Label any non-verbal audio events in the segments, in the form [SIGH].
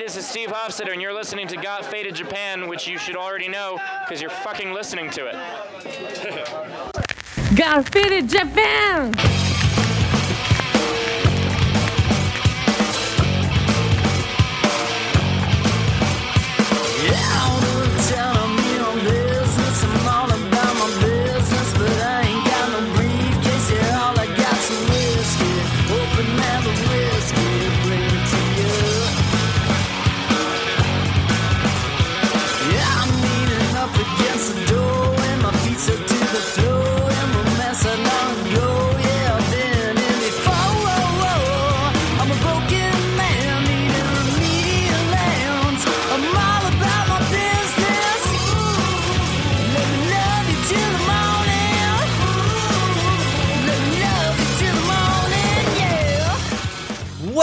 this is Steve Hofstetter, and you're listening to Got Faded Japan, which you should already know because you're fucking listening to it. Got Faded Japan!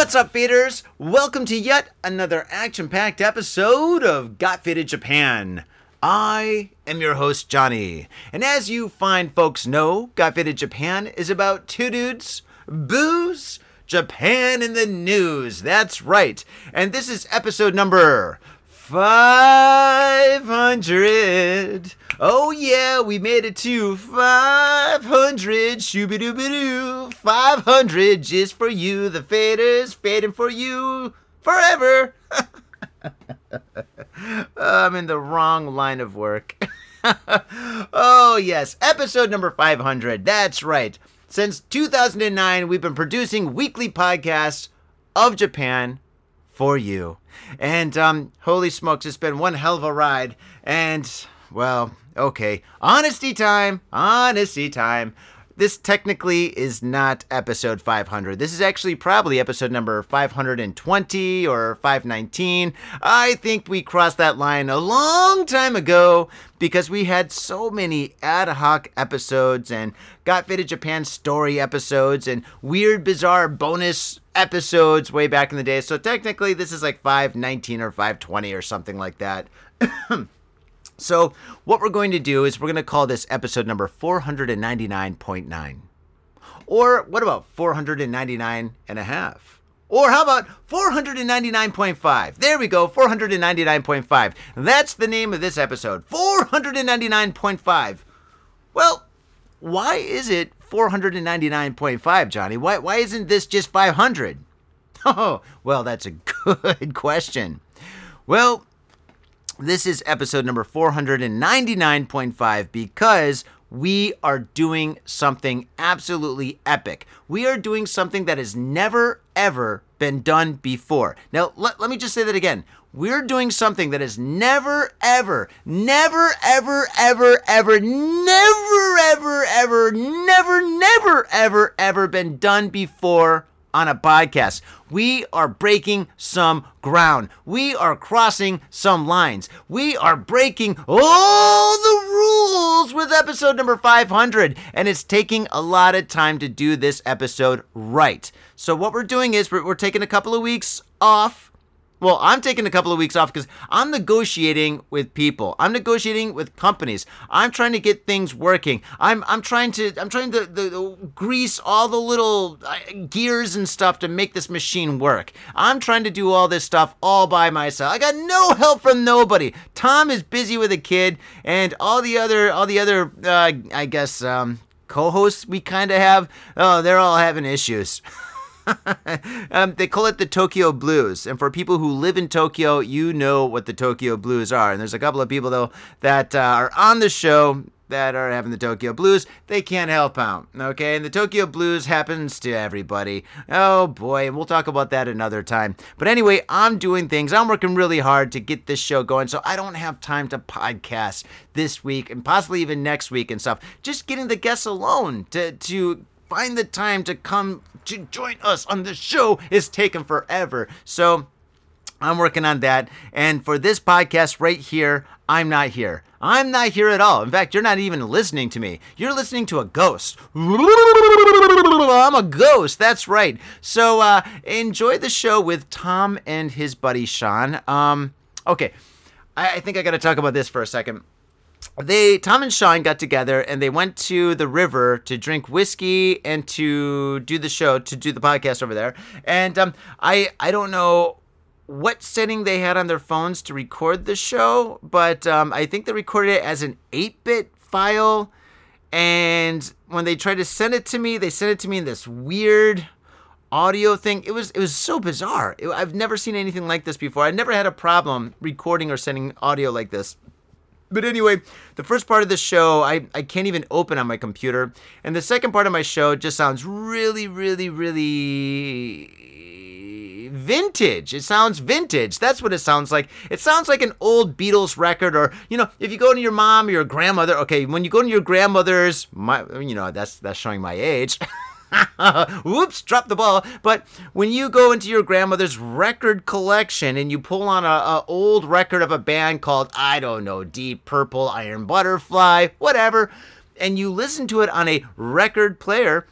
What's up, faders? Welcome to yet another action packed episode of Got Faded Japan. I am your host, Johnny. And as you fine folks know, Got Faded Japan is about two dudes, booze, Japan in the news. That's right. And this is episode number 500. Oh, yeah, we made it to 500. Shooby dooby doo. 500 just for you. The faders fading for you forever. [LAUGHS] I'm in the wrong line of work. [LAUGHS] oh, yes, episode number 500. That's right. Since 2009, we've been producing weekly podcasts of Japan for you. And um, holy smokes, it's been one hell of a ride. And well, okay, honesty time, honesty time. This technically is not episode 500. This is actually probably episode number 520 or 519. I think we crossed that line a long time ago because we had so many ad hoc episodes and Got Faded Japan story episodes and weird, bizarre bonus episodes way back in the day. So technically, this is like 519 or 520 or something like that. [CLEARS THROAT] so, what we're going to do is we're going to call this episode number 499.9. Or what about 499 and a half? Or how about 499.5? There we go, 499.5. That's the name of this episode 499.5. Well, why is it 499.5, Johnny? Why, why isn't this just 500? [LAUGHS] Oh, well, that's a [LAUGHS] good question. Well, this is episode number 499.5 because we are doing something absolutely epic. We are doing something that has never, ever been done before. Now, let, let me just say that again. We're doing something that has never, ever, never, ever, ever, ever, never, ever, ever, never, never, ever, ever been done before on a podcast. We are breaking some ground. We are crossing some lines. We are breaking all the rules with episode number 500. And it's taking a lot of time to do this episode right. So, what we're doing is we're, we're taking a couple of weeks off well, I'm taking a couple of weeks off because I'm negotiating with people. I'm negotiating with companies. I'm trying to get things working. I'm I'm trying to I'm trying to, grease all the little uh, gears and stuff to make this machine work. I'm trying to do all this stuff all by myself. I got no help from nobody. Tom is busy with a kid, and all the other all the other uh, I guess um, co-hosts we kind of have. Oh, they're all having issues. [LAUGHS] um, they call it the Tokyo Blues. And for people who live in Tokyo, you know what the Tokyo Blues are. And there's a couple of people, though, that uh, are on the show that are having the Tokyo Blues, they can't help out. Okay, and the Tokyo Blues happens to everybody. Oh boy, and we'll talk about that another time. But anyway, I'm doing things. I'm working really hard to get this show going, so I don't have time to podcast this week and possibly even next week and stuff. Just getting the guests alone to to find the time to come to join us on the show is taken forever. So I'm working on that. And for this podcast right here, I'm not here. I'm not here at all. In fact, you're not even listening to me. You're listening to a ghost. I'm a ghost. That's right. So uh, enjoy the show with Tom and his buddy Sean. Um, okay, I, I think I got to talk about this for a second they Tom and Sean got together and they went to the river to drink whiskey and to do the show to do the podcast over there. And um, I I don't know what setting they had on their phones to record the show, but um, I think they recorded it as an 8 bit file. And when they tried to send it to me, they sent it to me in this weird audio thing. It was it was so bizarre. It, I've never seen anything like this before. I never had a problem recording or sending audio like this. But anyway, the first part of the show I, I can't even open on my computer. And the second part of my show just sounds really, really, really vintage. It sounds vintage. That's what it sounds like. It sounds like an old Beatles record, or you know, if you go to your mom or your grandmother. Okay, when you go to your grandmother's, my, you know, that's that's showing my age. [LAUGHS] [LAUGHS] Whoops, dropped the ball. But when you go into your grandmother's record collection and you pull on a, a, old record of a band called I don't know, Deep Purple, Iron Butterfly, whatever, and you listen to it on a record player,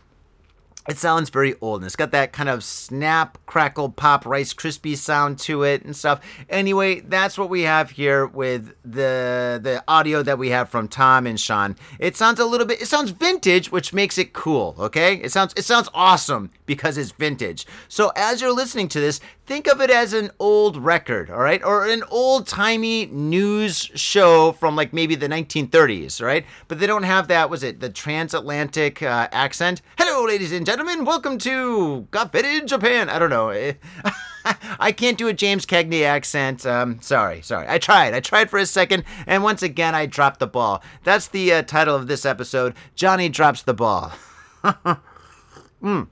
it sounds very old and it's got that kind of snap crackle pop rice crispy sound to it and stuff. Anyway that's what we have here with the the audio that we have from tom and sean. It sounds a little bit it sounds vintage which makes it cool okay? It sounds it sounds awesome because it's vintage. So as you're listening to this think of it as an old record all right? Or an old timey news show from like maybe the 1930s right? But they don't have that was it the transatlantic uh, accent ladies and gentlemen welcome to Got Faded Japan. I don't know. [LAUGHS] I can't do a James Cagney accent. Um, sorry, sorry. I tried. I tried for a second, and once again, I dropped the ball. That's the uh, title of this episode. Johnny drops the ball. [LAUGHS] mm.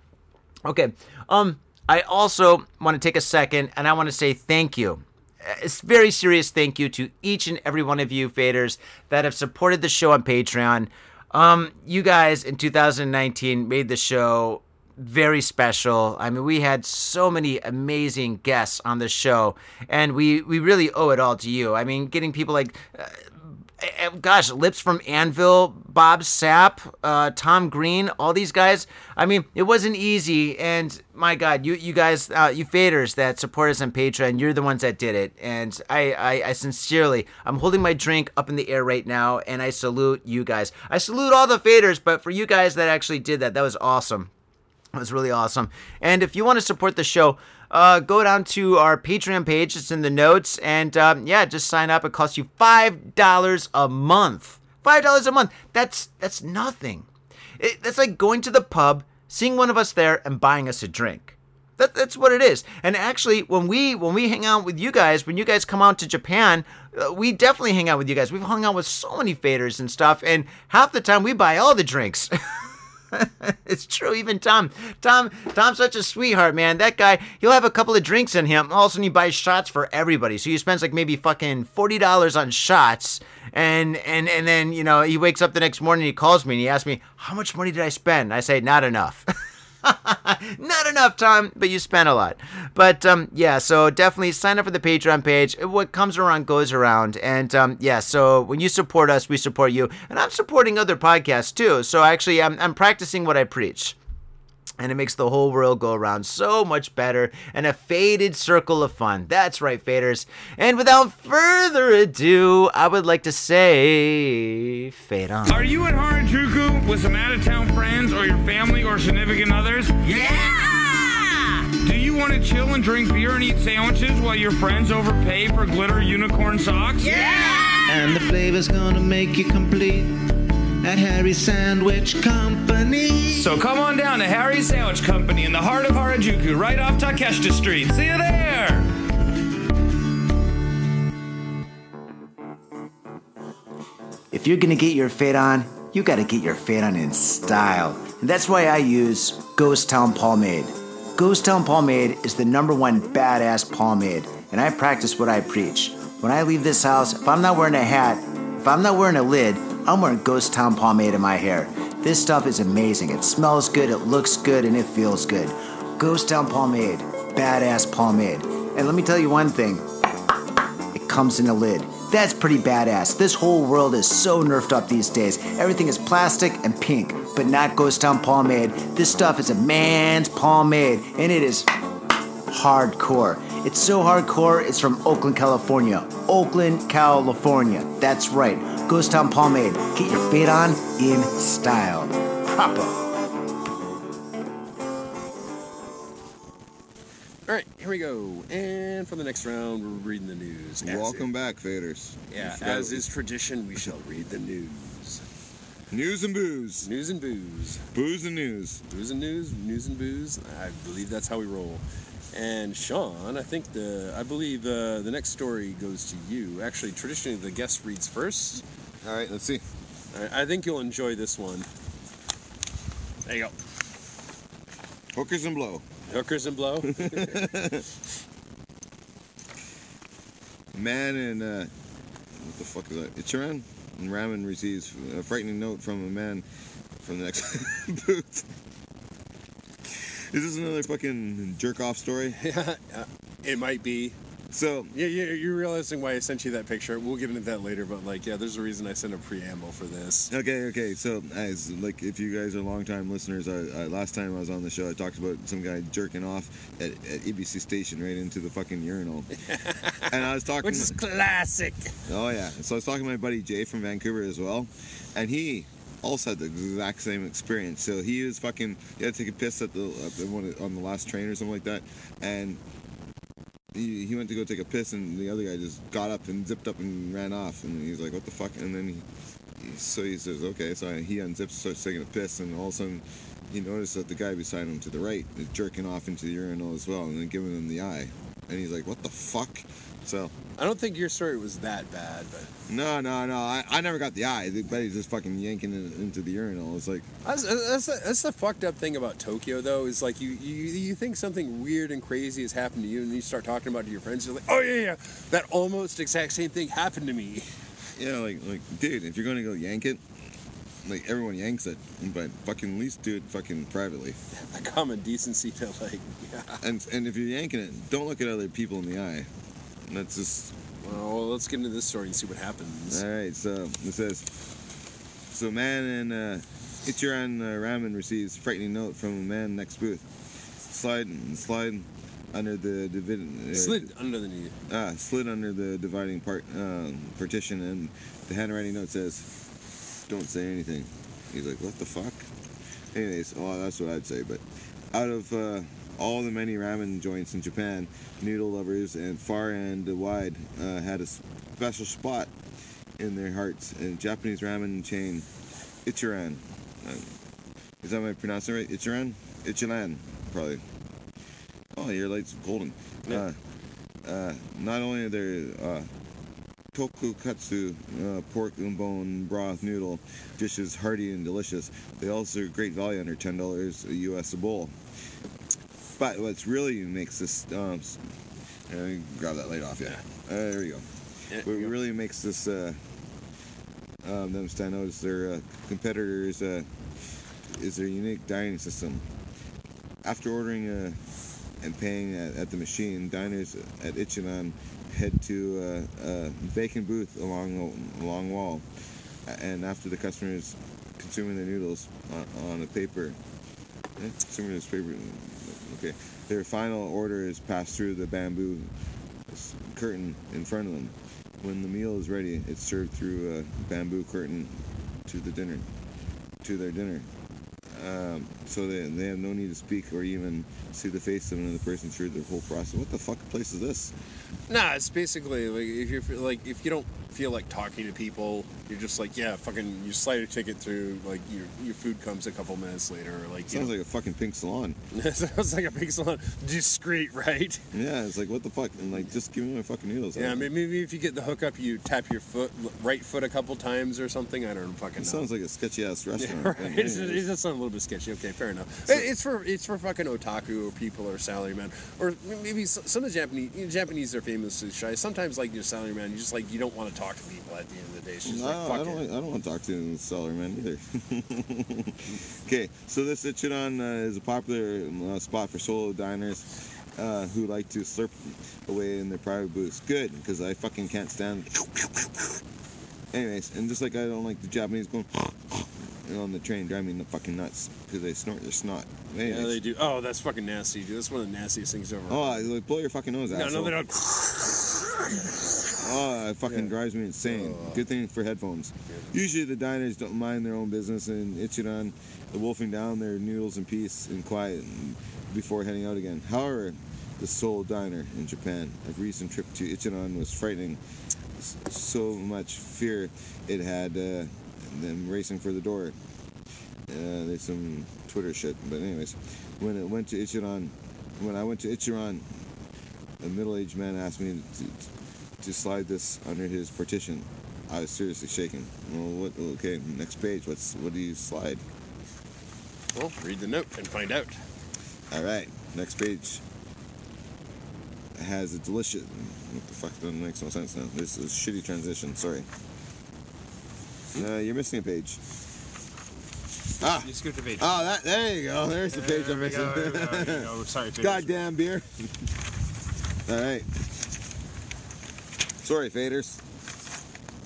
Okay. Um, I also want to take a second, and I want to say thank you a very serious thank you to each and every one of you faders that have supported the show on Patreon. Um, you guys in 2019 made the show very special. I mean, we had so many amazing guests on the show, and we we really owe it all to you. I mean, getting people like. Uh, gosh, Lips from Anvil, Bob Sapp, uh, Tom Green, all these guys. I mean, it wasn't easy, and my God, you you guys, uh, you faders that support us on Patreon, you're the ones that did it, and I, I I sincerely, I'm holding my drink up in the air right now, and I salute you guys. I salute all the faders, but for you guys that actually did that, that was awesome. It was really awesome. And if you want to support the show, uh, go down to our Patreon page. It's in the notes. And um, yeah, just sign up. It costs you $5 a month. $5 a month. That's that's nothing. It, that's like going to the pub, seeing one of us there, and buying us a drink. That, that's what it is. And actually, when we when we hang out with you guys, when you guys come out to Japan, uh, we definitely hang out with you guys. We've hung out with so many faders and stuff, and half the time we buy all the drinks. [LAUGHS] [LAUGHS] it's true. Even Tom, Tom, Tom's such a sweetheart, man. That guy, he'll have a couple of drinks in him. All of a sudden, he buys shots for everybody. So he spends like maybe fucking forty dollars on shots, and and and then you know he wakes up the next morning, he calls me and he asks me how much money did I spend. I say not enough. [LAUGHS] [LAUGHS] Not enough time, but you spent a lot. But um, yeah, so definitely sign up for the Patreon page. What comes around goes around. And um, yeah, so when you support us, we support you. And I'm supporting other podcasts too. So actually, I'm, I'm practicing what I preach and it makes the whole world go around so much better and a faded circle of fun. That's right, faders. And without further ado, I would like to say, fade on. Are you at Harajuku with some out of town friends or your family or significant others? Yeah! Do you want to chill and drink beer and eat sandwiches while your friends overpay for glitter unicorn socks? Yeah! And the flavor's gonna make you complete at Harry's Sandwich Company. So come on down to Harry's Sandwich Company in the heart of Harajuku, right off Takeshita Street. See you there! If you're gonna get your fade on, you gotta get your fade on in style. And that's why I use Ghost Town Pomade. Ghost Town Pomade is the number one badass pomade, and I practice what I preach. When I leave this house, if I'm not wearing a hat, if I'm not wearing a lid, I'm wearing Ghost Town pomade in my hair. This stuff is amazing. It smells good, it looks good, and it feels good. Ghost Town pomade, badass pomade. And let me tell you one thing it comes in a lid. That's pretty badass. This whole world is so nerfed up these days. Everything is plastic and pink, but not Ghost Town pomade. This stuff is a man's pomade, and it is hardcore. It's so hardcore, it's from Oakland, California. Oakland, California. That's right. Ghost Town Pomade. Get your fade on in style. Proper. All right, here we we go. And for the next round, we're reading the news. As Welcome is- back, faders. Yeah, as is tradition, we shall read the news. news and booze, News and booze. booze and news. Booze and news, news and booze. I believe that's how we roll. And Sean, I think the I believe uh, the next story goes to you. Actually, traditionally the guest reads first. All right, let's see. I, I think you'll enjoy this one. There you go. Hookers and blow. Hookers and blow. [LAUGHS] Man in uh, what the fuck is that? Ichiran and Ramen receives a frightening note from a man from the next [LAUGHS] booth. Is this another fucking jerk off story? [LAUGHS] yeah, it might be. So Yeah, yeah, you're realizing why I sent you that picture. We'll get into that later, but like, yeah, there's a reason I sent a preamble for this. Okay, okay. So, as like, if you guys are longtime listeners, I, I, last time I was on the show, I talked about some guy jerking off at, at ABC station right into the fucking urinal, [LAUGHS] and I was talking. Which is classic. Oh yeah. So I was talking to my buddy Jay from Vancouver as well, and he also had the exact same experience. So he was fucking. He had to take a piss at the, at the on the last train or something like that, and. He, he went to go take a piss and the other guy just got up and zipped up and ran off and he's like what the fuck and then he, he so he says okay so he unzips starts taking a piss and all of a sudden he noticed that the guy beside him to the right is jerking off into the urinal as well and then giving him the eye and he's like what the fuck so I don't think your story was that bad, but no, no, no. I, I never got the eye. The buddy's just fucking yanking it into the urinal. It's like, that's, that's, the, that's the fucked up thing about Tokyo, though. Is like you, you you think something weird and crazy has happened to you, and you start talking about it to your friends. You're like, oh yeah, yeah, that almost exact same thing happened to me. yeah, like, like, dude, if you're gonna go yank it, like everyone yanks it, but fucking at least do it fucking privately. The [LAUGHS] common decency to like, [LAUGHS] yeah. And and if you're yanking it, don't look at other people in the eye. That's just Well, let's get into this story and see what happens. all right. So it says, so man in uh, Ichiran uh, Ramen receives frightening note from a man next booth. Slide slide under the divid- uh, Slid under the knee. Ah, slid under the dividing part um, partition, and the handwriting note says, "Don't say anything." He's like, "What the fuck?" Anyways, well, that's what I'd say. But out of uh, all the many ramen joints in Japan, noodle lovers and far and wide uh, had a special spot in their hearts. And Japanese ramen chain Ichiran. Uh, is that my pronouncing right? Ichiran? Ichiran, probably. Oh, your light's are golden. Yeah. Uh, uh, not only are there uh, tokukatsu uh, pork and bone broth noodle dishes hearty and delicious, they also are great value under ten dollars U.S. a bowl. But what's really makes this um, uh, let me grab that light off, yeah. Uh, there we go. Yeah, What you go. really makes this uh, um, them stand out is their uh, competitors uh, is their unique dining system. After ordering uh, and paying at, at the machine, diners at Ichiban head to uh, a vacant booth along a long wall, and after the customers consuming their noodles on, on a paper, eh, consuming this paper, okay, their final order is passed through the bamboo curtain in front of them. When the meal is ready, it's served through a bamboo curtain to the dinner, to their dinner. Um, so they, they have no need to speak or even see the face of another person through the whole process. What the fuck place is this? Nah, it's basically like if you're like if you don't feel like talking to people, you're just like yeah, fucking you slide a ticket through. Like your your food comes a couple minutes later. Or like Sounds know, like a fucking pink salon. [LAUGHS] sounds like a pink salon. Discreet, [LAUGHS] right? Yeah, it's like what the fuck, and like just give me my fucking noodles. Yeah, I- maybe, maybe if you get the hookup, you tap your foot, right foot a couple times or something. I don't fucking know. Sounds like a sketchy ass [LAUGHS] Yeah, restaurant. right. but It just, anyways. just a little bit sketchy. Okay, fair enough. It- it's for it's for fucking otaku or people or salaryman or maybe some of the Japanese you know, Japanese are famously shy. Sometimes like your salaryman, you just like you don't want to talk to people at the end of the day. Just No, like I don't. it. I don't want to talk to the salaryman either. [LAUGHS] okay, so this Ichiran uh, is a popular uh, spot for solo diners uh, who like to slurp away in their private booths. Good, because I fucking can't stand. Anyways, and just like I don't like the Japanese going on the train, driving me fucking nuts because they snort their snot. Anyways. Yeah, they do. Oh, that's fucking nasty, dude. That's one of the nastiest things ever. Oh, like blow your fucking nose, out. no, asshole. no, they don't. Oh, it fucking drives me insane. Good thing for headphones. Usually the diners don't mind their own business and Ichiran, wolfing down their noodles in peace and quiet before heading out again. However, the sole Diner in Japan. A recent trip to Ichiran was frightening. So much fear it had uh, them racing for the door. Uh, there's some Twitter shit, but anyways, when it went to Ichiran, when I went to Ichiran, a middle-aged man asked me to, to slide this under his partition. I was seriously shaking. Well, what? Okay, next page. What's what do you slide? Well, read the note and find out. All right, next page has a delicious. What the fuck? That makes no sense now. This is a shitty transition. Sorry. Uh, you're missing a page. Ah, You skipped a page. oh, that. There you go. There's the page I'm missing. [LAUGHS] Sorry, faders. Goddamn beer. All right. Sorry, faders.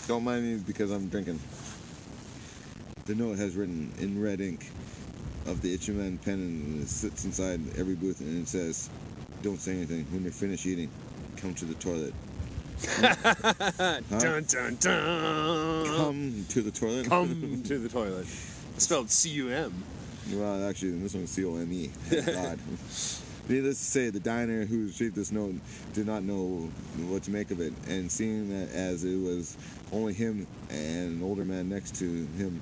Don't mind me because I'm drinking. The note has written in red ink of the Ichiman pen and it sits inside every booth and it says, "Don't say anything. When you're finished eating, come to the toilet. [LAUGHS] Dun dun dun. Come to the toilet. Come [LAUGHS] to the toilet. Spelled C-U-M. Well, actually, this one's C O M E. [LAUGHS] God. Needless to say, the diner who received this note did not know what to make of it, and seeing that as it was only him and an older man next to him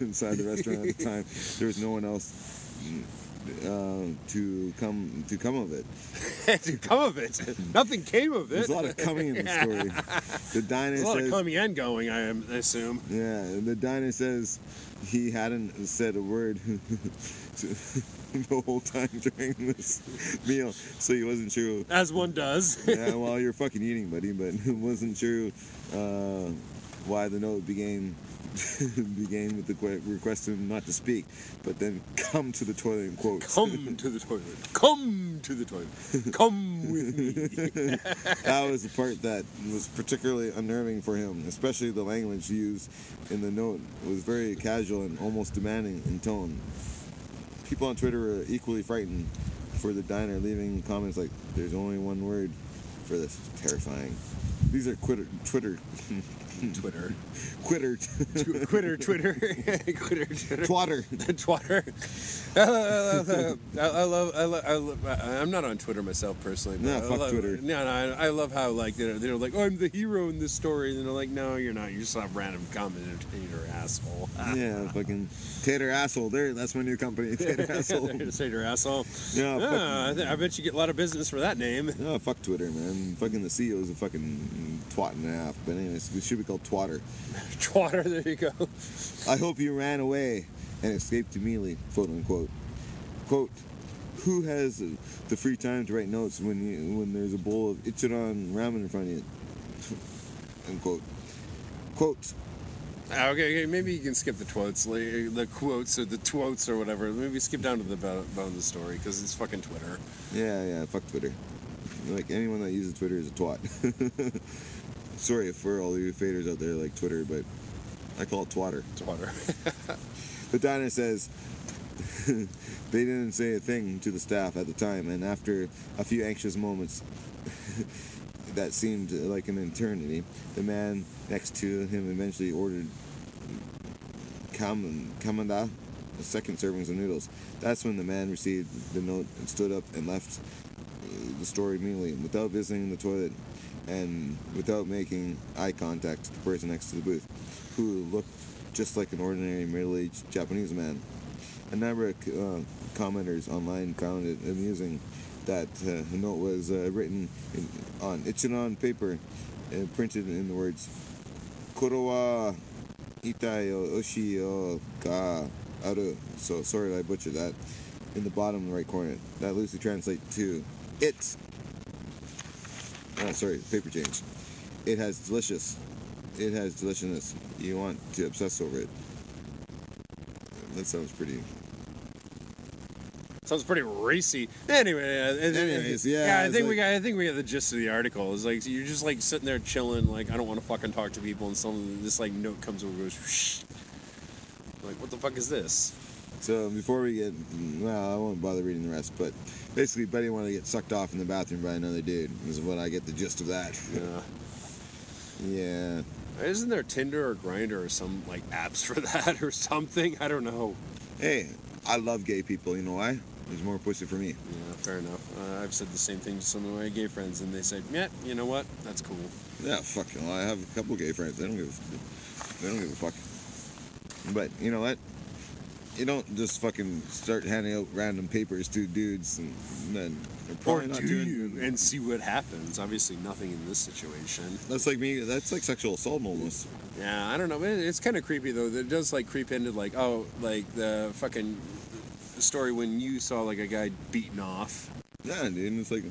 inside the restaurant at the time, there was no one else uh, to come to come of it. [LAUGHS] to come of it. Nothing came of it. There's a lot of coming in the story. [LAUGHS] The diner There's a lot of coming and going, I assume. Yeah, the diner says he hadn't said a word [LAUGHS] the whole time during this meal, so he wasn't sure. As one does. Yeah, well, you're fucking eating, buddy, but it wasn't sure uh, why the note began [LAUGHS] began with the que- request him not to speak, but then come to the toilet and quote. Come to the toilet. Come to the toilet. Come with me. [LAUGHS] that was the part that was particularly unnerving for him, especially the language used in the note was very casual and almost demanding in tone. People on Twitter were equally frightened for the diner, leaving comments like, "There's only one word for this. Terrifying." These are quitter, Twitter, [LAUGHS] Twitter. quitter, Quitter, Twitter. [LAUGHS] Quitter, Twitter. twatter. [LAUGHS] Twatter. I love, I love, I love, I love, I'm not on Twitter myself personally. Nah, fuck love, Twitter. No, no, I, I love how like they're, they're like, oh, I'm the hero in this story, and they're like, no, you're not. You're just a random commentator asshole. [LAUGHS] Yeah, fucking tater asshole. There, that's my new company, tater asshole. Tater asshole. Yeah, fuck- Ah, I, th- I bet you get a lot of business for that name. Oh, fuck Twitter, man. Fucking the CEO is a fucking twat and a half. But anyways, it should be called twatter. [LAUGHS] Twatter, there you go. I hope you ran away and escaped immediately, quote unquote. Quote, who has the free time to write notes when you when there's a bowl of Ichiran ramen in front of you? [LAUGHS] Unquote. Quote, Ah, Okay, okay, maybe you can skip the quotes, the quotes or the twotes or whatever. Maybe skip down to the bo- bone of the story because it's fucking Twitter. yeah, yeah, fuck Twitter. Like anyone that uses Twitter is a twat. [LAUGHS] Sorry for all you faders out there like Twitter, but I call it twatter. Twatter. [LAUGHS] The diner says [LAUGHS] they didn't say a thing to the staff at the time, and after a few anxious moments [LAUGHS] that seemed like an eternity, the man next to him eventually ordered kam- kamanda, a second servings of noodles. That's when the man received the note and stood up and left uh, the store immediately without visiting the toilet and without making eye contact with the person next to the booth, who looked just like an ordinary middle-aged Japanese man. A number of uh, commenters online found it amusing that uh, the note was uh, written in, on Ichiran paper and printed in the words "Koro wa itai o oshi o aru." So sorry I butchered that. In the bottom right corner, that loosely translates to "It." Oh, sorry, paper change. It has delicious. It has deliciousness. You want to obsess over it. That sounds pretty. Sounds pretty racy. Anyway, uh, Anyways, yeah, I it's think we got. I think we got the gist of the article. It's like you're just like sitting there chilling, like I don't want to fucking talk to people, and some this like note comes over, and goes, Shh. like what the fuck is this? So before we get, well, I won't bother reading the rest, but basically, Betty wanted to get sucked off in the bathroom by another dude. Is what I get the gist of that. Yeah. Yeah. Isn't there Tinder or Grindr or some like apps for [LAUGHS] that or something? I don't know. Hey, I love gay people. You know why? There's more pussy for me. Yeah, fair enough. Uh, I've said the same thing to some of my gay friends, and they say, "Yeah, you know what? That's cool." Yeah, fuck. Well, I have a couple gay friends. They don't give. A, they don't give a fuck. But you know what? You don't just fucking start handing out random papers to dudes and then Or not do doing. you and see what happens? Obviously, nothing in this situation. That's like me. That's like sexual assault almost. Yeah, I don't know. It's kind of creepy though. It does like creep into like oh, like the fucking story when you saw like a guy beaten off, Yeah, dude. And it's like,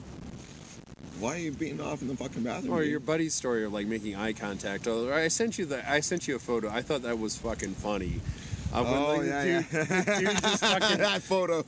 why are you beating off in the fucking bathroom? or dude? your buddy's story of like making eye contact. Or I sent you the I sent you a photo. I thought that was fucking funny. Uh, when, Oh like, yeah, dude, yeah. dude just [LAUGHS] fucking that photo.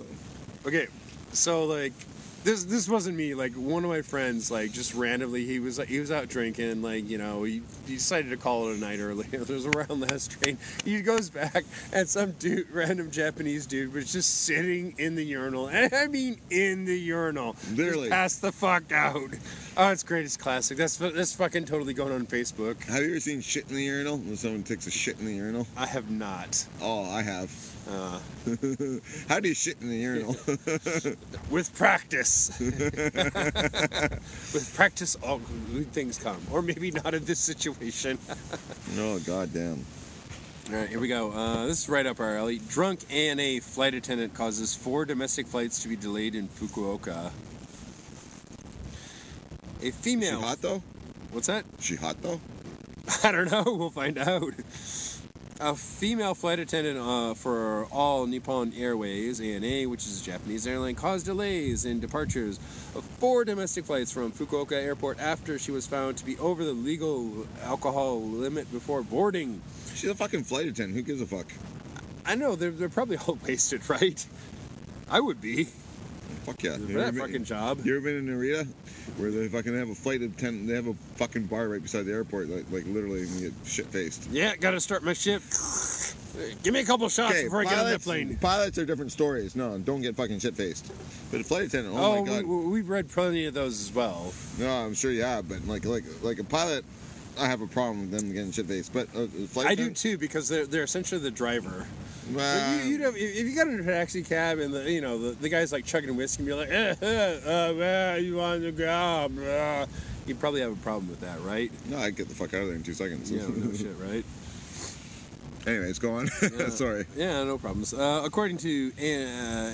Okay, so like this this wasn't me. Like one of my friends, like just randomly, he was like he was out drinking. Like you know, he, he decided to call it a night early. [LAUGHS] It was around [LAUGHS] last train. He goes back, and some dude, random Japanese dude, was just sitting in the urinal. And I mean, in the urinal, Literally. just passed the fuck out. Oh, it's great. It's classic. That's that's fucking totally going on Facebook. Have you ever seen shit in the urinal? When someone takes a shit in the urinal? I have not. Oh, I have. Uh, [LAUGHS] How do you shit in the urinal? [LAUGHS] with practice. [LAUGHS] with practice, all good things come. Or maybe not in this situation. oh, goddamn. All right, here we go. Uh, this is right up our alley. Drunk ANA flight attendant causes four domestic flights to be delayed in Fukuoka. A female. She hot though? What's that? She hot though? I don't know. We'll find out. A female flight attendant uh, for All Nippon Airways (ANA), which is a Japanese airline, caused delays in departures of four domestic flights from Fukuoka Airport after she was found to be over the legal alcohol limit before boarding. She's a fucking flight attendant. Who gives a fuck? I know they're, they're probably all [LAUGHS] wasted, right? I would be Fuck yeah. You that been- fucking job. You ever been in Narita? Where they fucking have a flight attendant, they have a fucking bar right beside the airport, like, like literally, and you get shit faced. Yeah, gotta start my ship. Give me a couple shots before I get on that plane. pilots are different stories. No, don't get fucking shit faced. But a flight attendant, oh, Oh, my god. we, we've read plenty of those as well. No, I'm sure you have, but like like like a pilot, I have a problem with them getting shit faced. But a, a flight I do too because they're they're essentially the driver. Well, you, you'd have, if if you got in a taxi cab and the you know the, the guy's like chugging whiskey and you're like, eh, eh, uh, man, you want to go? Uh, you'd probably have a problem with that, right? no, I'd get the fuck out of there in two seconds. Yeah, no [LAUGHS] shit, right? Anyways, go on. [LAUGHS] Yeah. Sorry. Yeah, no problems. Uh, according to a, uh,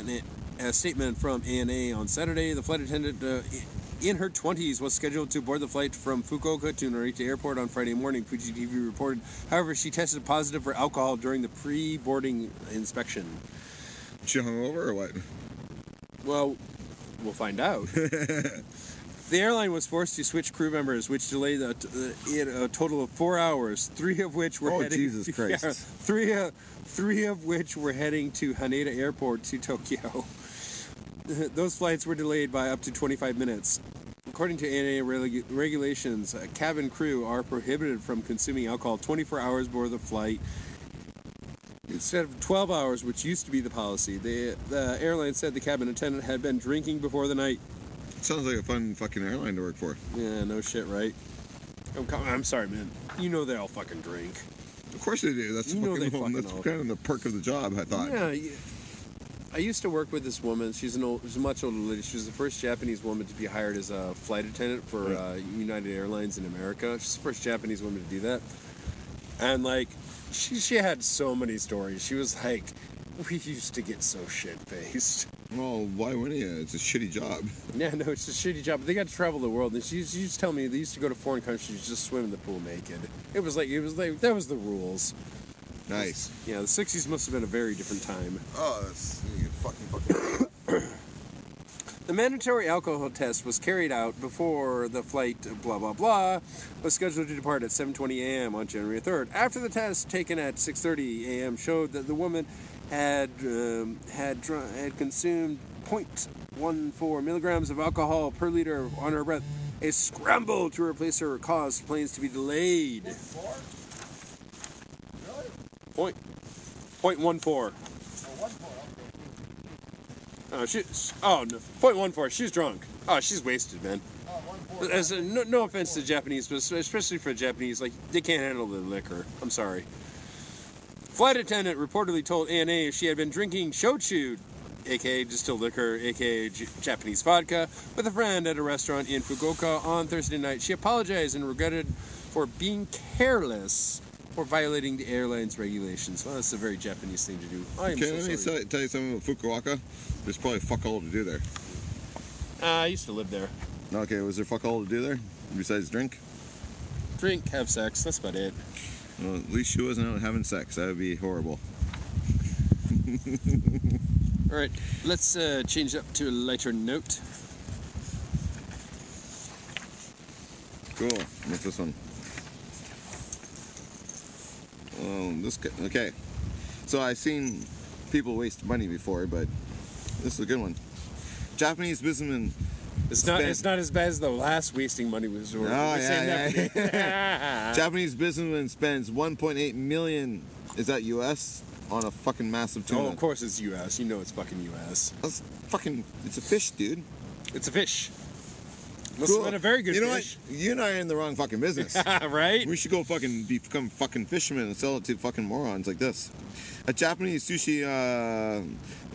an- a statement from ANA on Saturday, the flight attendant uh, in her 20s was scheduled to board the flight from Fukuoka to Narita Airport on Friday morning. Fuji TV reported. However, she tested positive for alcohol during the pre-boarding inspection. She hungover or what? Well, we'll find out. [LAUGHS] The airline was forced to switch crew members, which delayed a, it a total of four hours. Three of which were Oh, heading. Jesus [LAUGHS] Christ. Yeah, three, uh, three of which were heading to Haneda Airport to Tokyo. [LAUGHS] Those flights were delayed by up to 25 minutes. According to ANA regu- regulations, cabin crew are prohibited from consuming alcohol 24 hours before the flight instead of 12 hours, which used to be the policy. The, the airline said the cabin attendant had been drinking before the night. Sounds like a fun fucking airline to work for. Yeah, no shit, right? Oh, I'm, com- I'm sorry, man. You know they all fucking drink. Of course they do. That's You know they [LAUGHS] fucking, fucking that's all- kind of the perk of the job. I thought. Yeah, yeah. I used to work with this woman. She's an old, she's a much older lady. She was the first Japanese woman to be hired as a flight attendant for uh, United Airlines in America. She's the first Japanese woman to do that. And like, she she had so many stories. She was like, we used to get so shit faced. Well, why wouldn't you? It's a shitty job. [LAUGHS] Yeah, no, it's a shitty job. But they got to travel the world, and she, she used to tell me they used to go to foreign countries just swim in the pool naked. It was like it was like that was the rules. Nice. Yeah, the '60s must have been a very different time. Oh, that's fucking fucking. [COUGHS] The mandatory alcohol test was carried out before the flight, blah blah blah, was scheduled to depart at 7:20 a.m. on January 3rd. After the test taken at 6:30 a.m. showed that the woman had um, had dr- had consumed 0.14 milligrams of alcohol per liter on her breath. A scramble to replace her caused planes to be delayed. Point, point one four. Oh, uh, she. Oh, no. Point one four. She's drunk. Oh, she's wasted, man. As a, no, no offense to Japanese, but especially for Japanese, like they can't handle the liquor. I'm sorry. Flight attendant reportedly told ANA she had been drinking shochu aka distilled liquor, aka J- Japanese vodka, with a friend at a restaurant in Fukuoka on Thursday night. She apologized and regretted for being careless for violating the airline's regulations. Well, that's a very Japanese thing to do. I am Okay, so let me sorry. tell, tell you something about Fukuoka. There's probably fuck all to do there. Uh, I used to live there. Okay, was there fuck all to do there besides drink? Drink, have sex. That's about it. Well, at least she wasn't out having sex. That would be horrible. [LAUGHS] All right, let's uh, change up to a lighter note. Cool. What's this one? Oh, this. Okay. So I've seen people waste money before, but this is a good one. Japanese businessman. It's not. It's not as bad as the last wasting money was. Oh, we're saying yeah, that- [LAUGHS] Japanese businessman spends 1.8 million. Is that U.S. on a fucking massive oh, tuna? oh, of course it's U.S. You know it's fucking U.S. That's fucking. It's a fish, dude. It's a fish. Must have been a very good You know fish. what? You and I are in the wrong fucking business. [LAUGHS] right? We should go fucking become fucking fishermen and sell it to fucking morons like this. A Japanese sushi uh,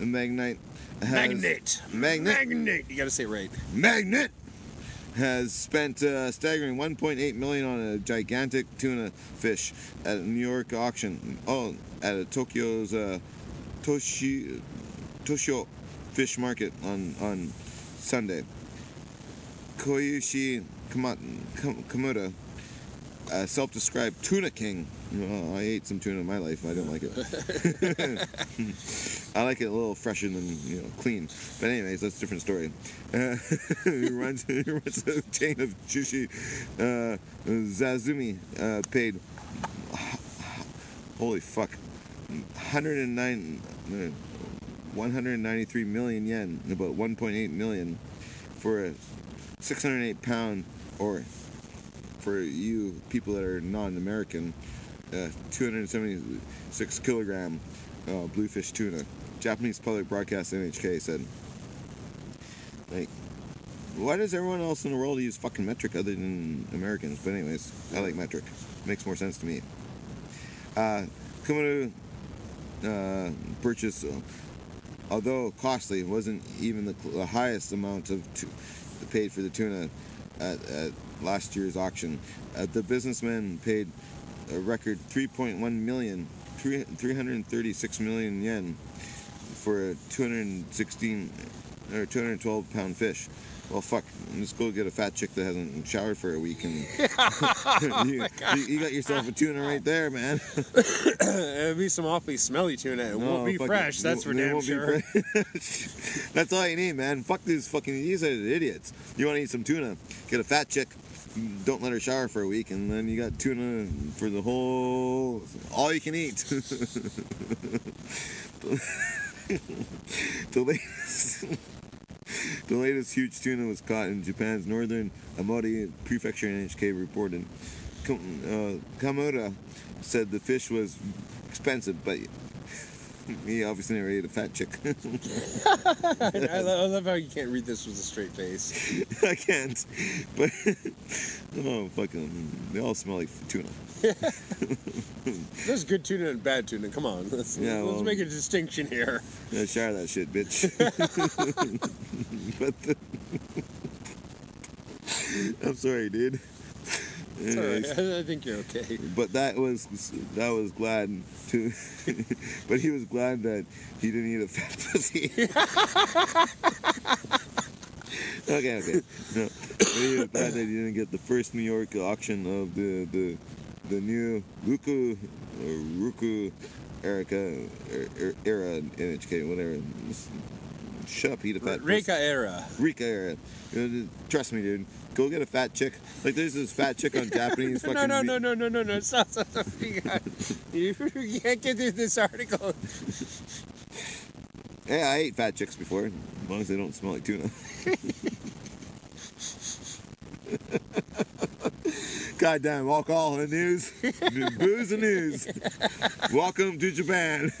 magnate has Magnet. Magnet. Magnet. You gotta say it right. Magnet has spent uh, staggering 1.8 million on a gigantic tuna fish at a New York auction. Oh, at a Tokyo's uh, Toshi Toshio fish market on on Sunday. Koyushi Kamura, a self-described tuna king. Well, I ate some tuna in my life. I don't like it. [LAUGHS] [LAUGHS] I like it a little fresher than you know clean. But anyways, that's a different story. Uh, [LAUGHS] he runs he runs a chain of sushi. Uh, Zazumi uh, paid [SIGHS] holy fuck 109 uh, 193 million yen, about 1.8 million, for a 608 pound or for you people that are non-American, uh, 276 kilogram uh, bluefish tuna. Japanese public broadcast NHK said, like, why does everyone else in the world use fucking metric other than Americans? But anyways, I like metric. Makes more sense to me. Uh, Kumaru uh, purchase, uh, although costly, wasn't even the, the highest amount of paid for the tuna at, at last year's auction. Uh, the businessman paid a record 3.1 million, three- 336 million yen for a 216 or 212 pound fish. Well, fuck. let's go get a fat chick that hasn't showered for a week, and [LAUGHS] oh you, [LAUGHS] you, you got yourself a tuna right there, man. [LAUGHS] It'll be some awfully smelly tuna. It won't be fresh. it. That's for damn sure. That's all you need, man. Fuck these fucking these are the idiots. You want to eat some tuna? Get a fat chick. Don't let her shower for a week, and then you got tuna for the whole all you can eat. the latest. [LAUGHS] The latest huge tuna was caught in Japan's northern Aomori Prefecture, NHK reported. Uh, Kamura said the fish was expensive, but [LAUGHS] he obviously never ate a fat chick. [LAUGHS] I, lo- I love how you can't read this with a straight face. [LAUGHS] I can't. But oh fucking, they all smell like tuna. There's good tuna and bad tuna. Come on, let's, Yeah, let's well- make a distinction here. Yeah, shower that shit, bitch. but the, I'm sorry, dude. Right. [LAUGHS] I, think you're okay. But that was that was glad to, [LAUGHS] but he was glad that he didn't eat a fat [LAUGHS] pussy. okay, okay. No, but he was glad that he didn't get the first New York auction of the the the new Ruku or Ruku Erica er, era NHK whatever. Shut up, eat a fat. Reka era. Rika era. Trust me, dude. Go get a fat chick. Like there's this fat chick on [LAUGHS] Japanese fucking. No, no, no, no, no, no, no. Stop, stop, stop. [LAUGHS] You, got- you, you can't get through this article. [LAUGHS] Yeah, I ate fat chicks before, as long as they don't smell like tuna. Goddamn alcohol the news, booze and news. Welcome to Japan.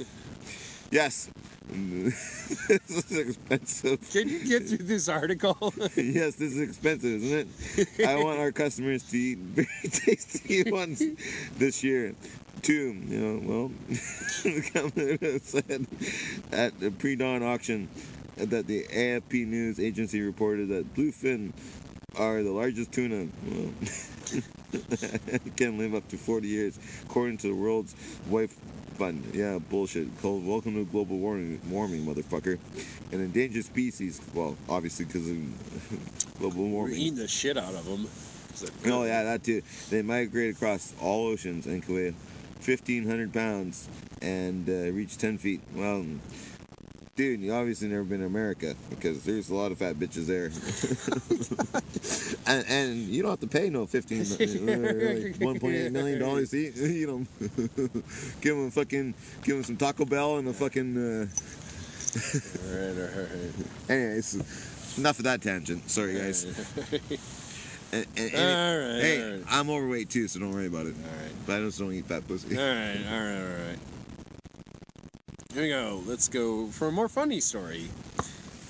Yes, [LAUGHS] this is expensive. Can you get through this article? [LAUGHS] [LAUGHS] yes, this is expensive, isn't it? I want our customers to eat very tasty ones this year. Two, you know, well, the company said at the pre-dawn auction that the AFP news agency reported that bluefin are the largest tuna. Well, can live up to 40 years, according to the world's wife Yeah, bullshit. Called Welcome to Global Warming, warming motherfucker. An endangered species. Well, obviously because of [LAUGHS] global We're warming. eating the shit out of them. Oh yeah, that too. They migrate across all oceans and can weigh 1,500 pounds and uh, reach 10 feet. Well, dude, you obviously never been to America because there's a lot of fat bitches there, [LAUGHS] and, and you don't have to pay no 15, [LAUGHS] uh, like 1.8 million dollars to eat. You [LAUGHS] know, give them fucking, give them some Taco Bell and a fucking. Uh... all right, all right. Anyways, enough of that tangent. Sorry, guys. And, and- and- All right, hey, all right. I'm overweight too, so don't worry about it. All right. But I just don't eat fat pussy. All right, all right, all right. Here we go. Let's go for a more funny story.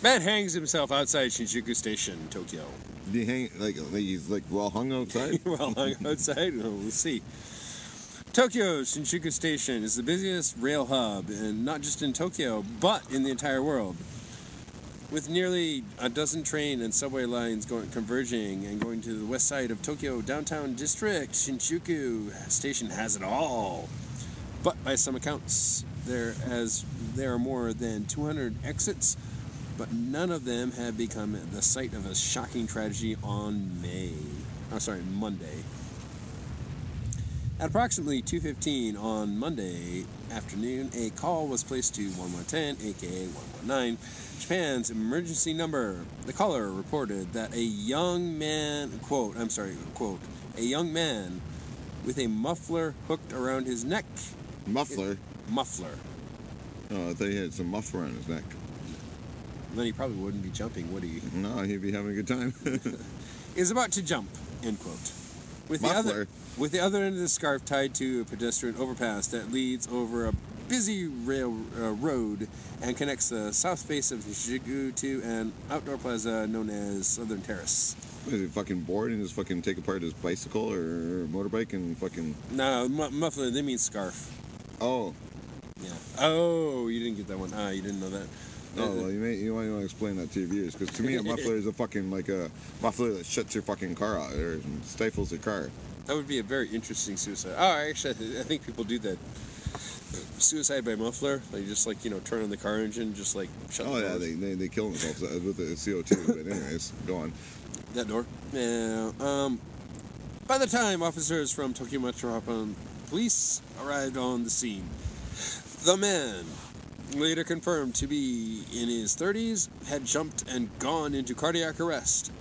Man hangs himself outside Shinjuku Station, Tokyo. Do you hang like like he's like well hung outside? [LAUGHS] well, hung outside. Well, we'll see. Tokyo Shinjuku Station is the busiest rail hub, and not just in Tokyo, but in the entire world. With nearly a dozen train and subway lines going converging and going to the west side of Tokyo downtown district, Shinjuku Station has it all. But by some accounts, there as there are more than 200 exits, but none of them have become the site of a shocking tragedy on May. Oh, sorry, Monday. At approximately 2:15 on Monday afternoon, a call was placed to 1110, aka 119, Japan's emergency number. The caller reported that a young man, quote, I'm sorry, quote, a young man with a muffler hooked around his neck. Muffler. Muffler. Oh, I thought he had some muffler on his neck. Then he probably wouldn't be jumping, would he? No, he'd be having a good time. [LAUGHS] is about to jump. End quote. With the other, with the other end of the scarf tied to a pedestrian overpass that leads over a busy rail uh, road and connects the south face of Shinjuku to an outdoor plaza known as Southern Terrace. Is he fucking bored and just fucking take apart his bicycle or motorbike and fucking? No, mu- muffler. They mean scarf. Oh, Yeah. Oh, you didn't get that one. Ah, you didn't know that. oh, well, you may you might want to explain that to your viewers because to me a muffler is a fucking like a muffler that shuts your fucking car out or stifles your car. That would be a very interesting suicide. Oh, actually, I th- I think people do that. Suicide by muffler. They just like you know turn on the car engine, just like shut Oh the yeah, they, they, they kill themselves with the CO2. But anyways, go on. that door. Yeah. Um, by the time officers from Tokyo Metropolitan Police arrived on the scene, the man, later confirmed to be in his 30s, had jumped and gone into cardiac arrest.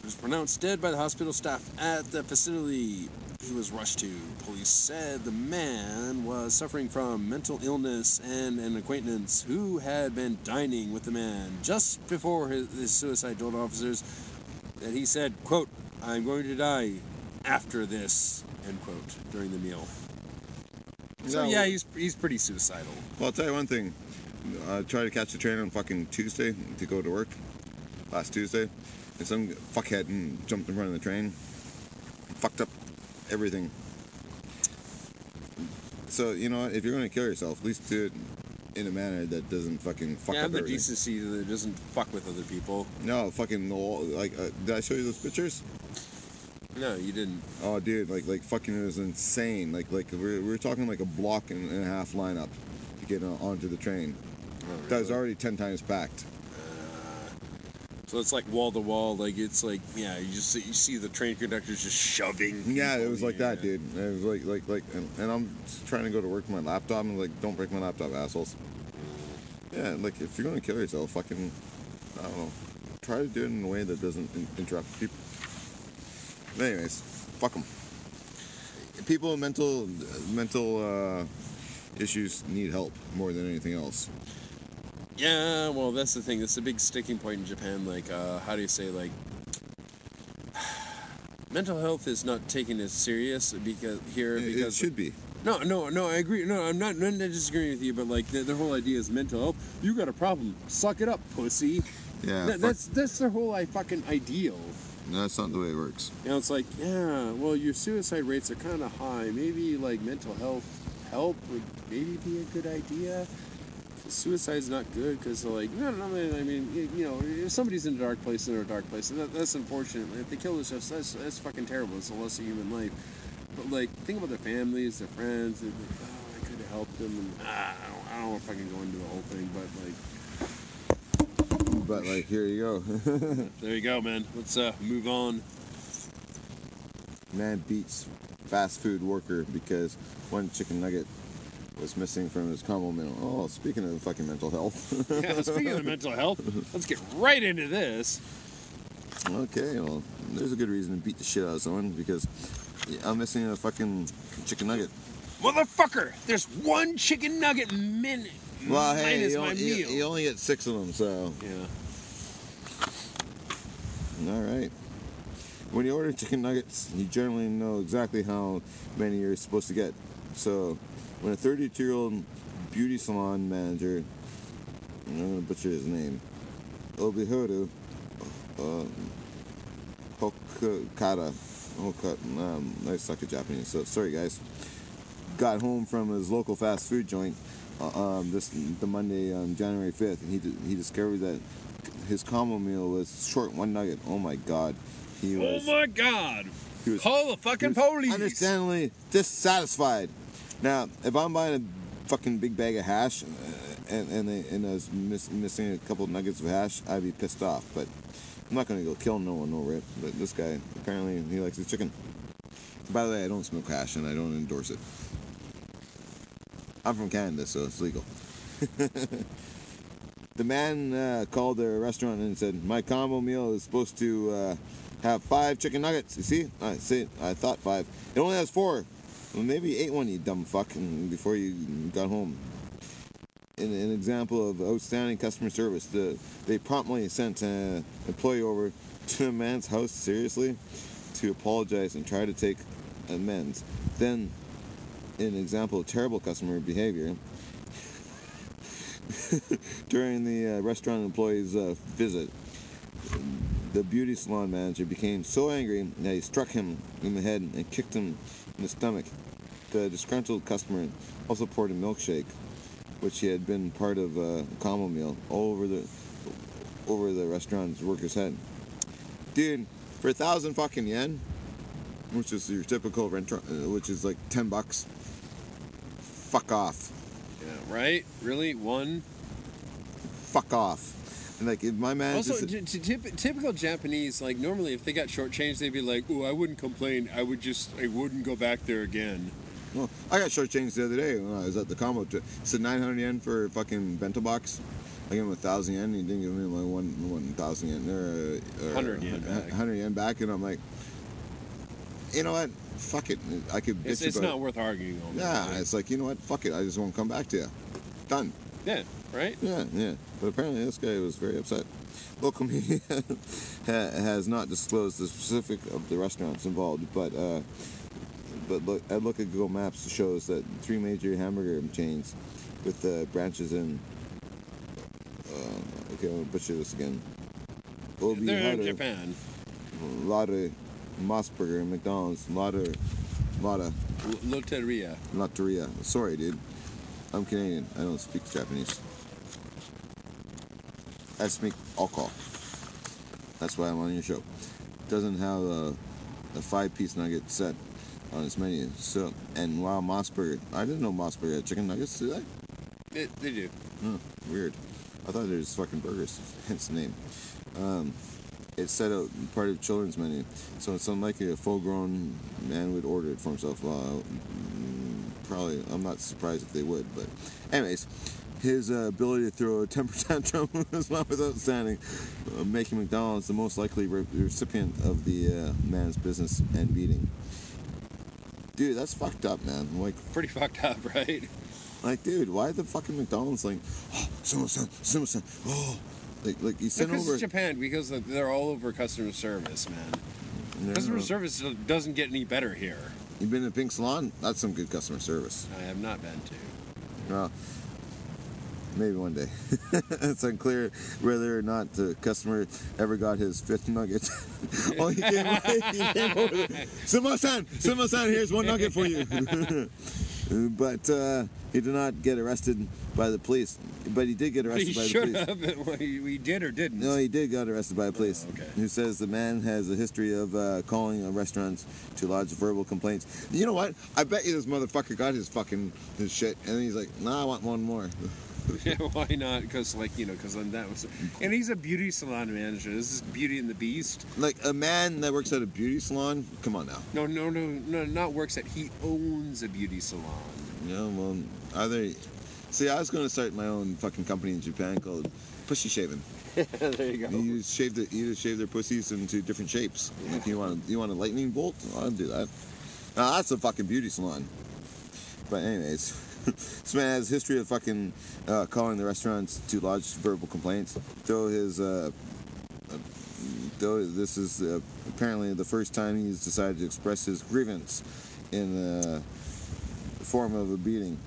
He was pronounced dead by the hospital staff at the facility he was rushed to. Police said the man was suffering from mental illness and an acquaintance who had been dining with the man just before his, his suicide told officers that he said, quote, I'm going to die after this, end quote, during the meal. So Yeah, yeah, he's, he's pretty suicidal. Well, I'll tell you one thing. I tried to catch the train on fucking Tuesday to go to work last Tuesday, and some fuckhead mm, jumped in front of the train, fucked up everything. So you know what? If you're going to kill yourself, at least do it in a manner that doesn't fucking fuck yeah, up have the decency that doesn't fuck with other people. No, fucking the wall- like. Uh, did I show you those pictures? No, you didn't. Oh, dude, like like fucking it was insane. Like like we're, we're talking like a block and, a half lineup to get on, onto the train. Oh, That was already ten times packed. Uh, so it's like wall to wall, like it's like yeah, you just see, you see the train conductors just shoving. Yeah, it was like that, dude. It was like like like, and, and I'm trying to go to work with my laptop. and like, don't break my laptop, assholes. Yeah, like if you're gonna kill yourself, fucking, I don't know, try to do it in a way that doesn't in- interrupt people. But anyways, fuck them. People with mental mental uh, issues need help more than anything else. Yeah, well, that's the thing. That's a big sticking point in Japan. Like, uh, how do you say, like, [SIGHS] mental health is not taken as serious because here It, because it should be. no, no, no. I agree. No, I'm not. I'm not disagreeing with you, but like, the, the whole idea is mental health. You got a problem. Suck it up, pussy. Yeah. That- that's that's their whole I fucking ideal. No, that's not the way it works. You know, it's like, yeah, well, your suicide rates are kind of high. Maybe like mental health help would maybe be a good idea. Suicide's not good because like, no, no, man, I mean, you, know, if somebody's in a dark place, they're in a dark place. That, that's unfortunate. If they kill themselves, that's that's fucking terrible. It's a loss of human life. But like, think about their families, their friends. They're like, oh, I could have helped them. And ah, I don't, I don't fucking go into the whole thing, but like, But like, here you go. [LAUGHS] there you go, man. Let's uh, move on. Man beats fast food worker because one chicken nugget was missing from his combo meal. Oh, speaking of fucking mental health. [LAUGHS] Yeah, speaking of mental health, let's get right into this. okay, well, there's a good reason to beat the shit out of someone because I'm missing a fucking chicken nugget. Motherfucker, there's one chicken nugget minute. Well, hey, minus you, my only, you, meal. you only get six of them, so yeah. All right. When you order chicken nuggets, you generally know exactly how many you're supposed to get. So, when a 32-year-old beauty salon manager, I'm gonna butcher his name, Obihodu uh, Hokata, Hoka, um, I suck at Japanese, so sorry guys, got home from his local fast food joint uh, um, this the Monday on January 5th, and he he discovered that his combo meal was short one nugget. Oh my god, he was. Oh my god. he was Call the fucking police. Understandably dissatisfied. Now, if I'm buying a fucking big bag of hash uh, and and, they, and I was miss, missing a couple of nuggets of hash, I'd be pissed off. But I'm not gonna go kill no one over it. But this guy apparently he likes his chicken. By the way, I don't smoke hash and I don't endorse it. I'm from Canada, so it's legal. [LAUGHS] the man uh, called the restaurant and said, "My combo meal is supposed to uh, have five chicken nuggets. You see? I see. I thought five. It only has four. Well, maybe you ate one, you dumb fuck, before you got home." In an example of outstanding customer service, the, they promptly sent an employee over to a man's house seriously to apologize and try to take amends. Then, an example of terrible customer behavior, [LAUGHS] during the uh, restaurant employee's uh, visit, the beauty salon manager became so angry that he struck him in the head and kicked him in the stomach. The disgruntled customer also poured a milkshake, which he had been part of uh, a combo meal, all over the over the restaurant's worker's head. Dude, for a thousand fucking yen, which is your typical rent, uh, which is like ten bucks. Fuck off. Yeah, right? Really? One? Fuck off. And like if my man Also, just t- t- typical Japanese, like normally if they got shortchanged, they'd be like, "Oh, I wouldn't complain. I would just, I wouldn't go back there again." Well, I got shortchanged the other day when I was at the combo. T- said 900 yen for a fucking bento box. I gave him a thousand yen. He didn't give me my one one thousand yen or, uh, or 100 yen a- a back. Hundred yen back, and I'm like, you know what? Fuck it. I could bitch It's, it's about not it. worth arguing on. Yeah, that, it's like you know what? Fuck it. I just won't come back to you. Done. yeah, right. Yeah, yeah. But apparently this guy was very upset. Local [LAUGHS] media ha- has not disclosed the specific of the restaurants involved, but uh, but look, I look at Google Maps shows that three major hamburger chains with uh, branches in. Uh, okay, I'll butcher this again. Obi They're in Hara, Japan. Lotte, MOS Burger, McDonald's, Lotte, Lotte, L- Loteria. Lotteria. Sorry, dude. I'm Canadian. I don't speak Japanese. I speak alcohol. That's why I'm on your show. Doesn't have a, a five-piece nugget set on its menu. So, and wow, MOS Burger. I didn't know MOS Burger had chicken nuggets. Did I? They, they do. Huh, weird. I thought were just fucking burgers. [LAUGHS] Hence the name. Um, it's set out part of children's menu, so it's unlikely a full-grown man would order it for himself. Well, mm, probably. I'm not surprised if they would, but anyways. His uh, ability to throw a temper tantrum [LAUGHS] is not without standing, uh, making McDonald's the most likely re- recipient of the uh, man's business and beating. Dude, that's fucked up, man. Like, Pretty fucked up, [LAUGHS] right? like, dude, why the fucking McDonald's like, [GASPS] oh, sumo-san, sumo-san, oh, like, like you sent Because over. it's Japan, because they're all over customer service, man. No, Customer no. service doesn't get any better here. You've been to Pink Salon? That's some good customer service. I have not been to. Well, maybe one day. [LAUGHS] it's unclear whether or not the customer ever got his fifth nugget. [LAUGHS] oh, he came, he came over. [LAUGHS] Sumo-san, Sumo-san, here's one nugget for you. but uh, he did not get arrested by the police. But he did get He arrested by the police. have. we did or didn't. No, he did got arrested by the police. okay. Who says the man has a history of uh, calling restaurants to lodge verbal complaints. You know what? I bet you this motherfucker got his fucking his shit, and then he's like, "Nah, I want one more." [LAUGHS] Yeah, why not? Because like you know, because then that was, and he's a beauty salon manager. This is Beauty and the Beast. Like a man that works at a beauty salon. Come on now. No, no, no, no, not works at. He owns a beauty salon. Yeah, well, either. See, I was going to start my own fucking company in Japan called Pussy Shaving. [LAUGHS] there you go. You just shave the, you just shave their pussies into different shapes. Like you want, you want a lightning bolt? I'll do that. Now that's a fucking beauty salon. But anyways, [LAUGHS] this man has a history of fucking uh, calling the restaurants to lodge verbal complaints. Though his, uh, uh, though this is uh, apparently the first time he's decided to express his grievance in the form of a beating.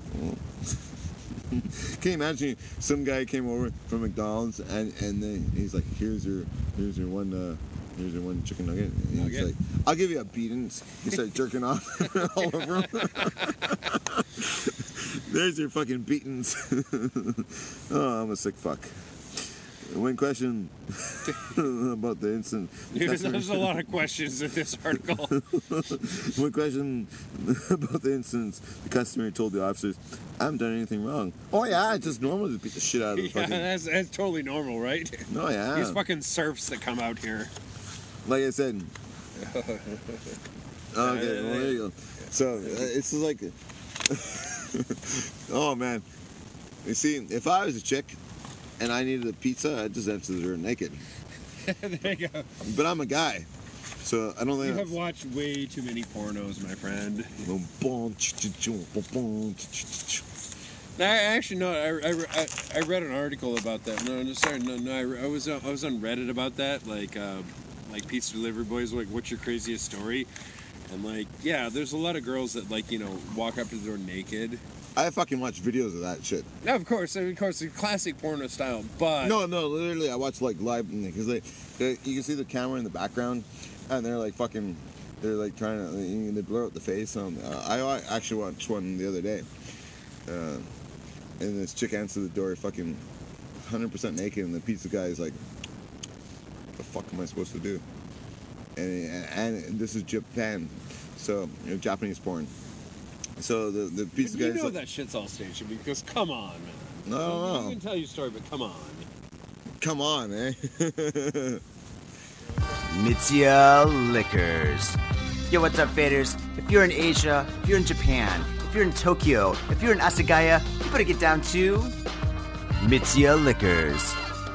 Can you imagine some guy came over from McDonald's and and then he's like, "Here's your here's your one uh, here's your one chicken nugget." And he's Nugget? like, "I'll give you a beating." He started jerking off [LAUGHS] all over him. [LAUGHS] There's your fucking beatings. [LAUGHS] oh, I'm a sick fuck. One question [LAUGHS] about the incident. There's, there's a lot of questions in this article. [LAUGHS] One question [LAUGHS] about the instance the customer told the officers, I haven't done anything wrong. Oh yeah, it's just normal to beat the shit out of the yeah, fucking. that's, that's totally normal, right? No, yeah. These fucking serfs that come out here. like I said. okay, well there you go. So uh, it's like, oh man, you see, if I was a chick and I needed a pizza, I'd just answer her naked. [LAUGHS] there you go. But I'm a guy, so I don't think. You have that's- watched way too many pornos, my friend. No, I actually no. I, I, I, I read an article about that. No, no, sorry, no, no. I, I was uh, I was on Reddit about that. Like, uh, like pizza delivery boys. Like, what's your craziest story? And like, yeah, there's a lot of girls that like you know walk up to the door naked. I fucking watch videos of that shit. Now, of course, of course, the classic porno style. But No, no, literally, I watch like live because they, they, you can see the camera in the background, and they're like fucking, they're like trying to, they, they blur out the face. Um, uh, I actually watched one the other day, uh, and this chick answered the door, fucking, hundred percent naked, and the pizza guy is like, "What "The fuck am I supposed to do?" And and this is Japan, so you know, Japanese porn. So the the pizza you guy's You know like, that shit's all staged because come on, man. no, no, You can tell your story, but come on. come on, eh? [LAUGHS] Mitsuya Liquors. Yo, what's up, faders? If you're in Asia, if you're in Japan, if you're in Tokyo, if you're in Asagaya, you better get down to Mitsuya Liquors.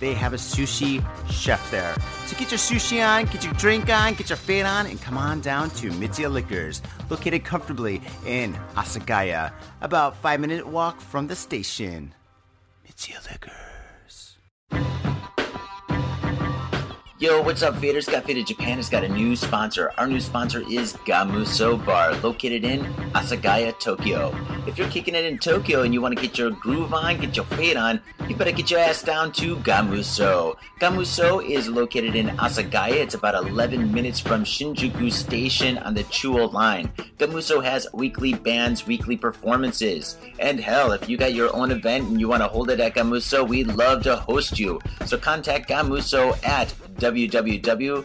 they have a sushi chef there. So get your sushi on, get your drink on, get your fade on, and come on down to Mitsuya Liquors, located comfortably in Asagaya, about five minute walk from the station. Mitsuya Liquors. Yo, what's up, faders? Got Faded Japan has got a new sponsor. Our new sponsor is Gamuso Bar, located in Asagaya, Tokyo. If you're kicking it in Tokyo and you want to get your groove on, get your fade on, you better get your ass down to Gamuso. Gamuso is located in Asagaya. It's about 11 minutes from Shinjuku Station on the Chuo line. Gamuso has weekly bands, weekly performances. And hell, if you got your own event and you want to hold it at Gamuso, we'd love to host you. So contact Gamuso at www.gamuso.com.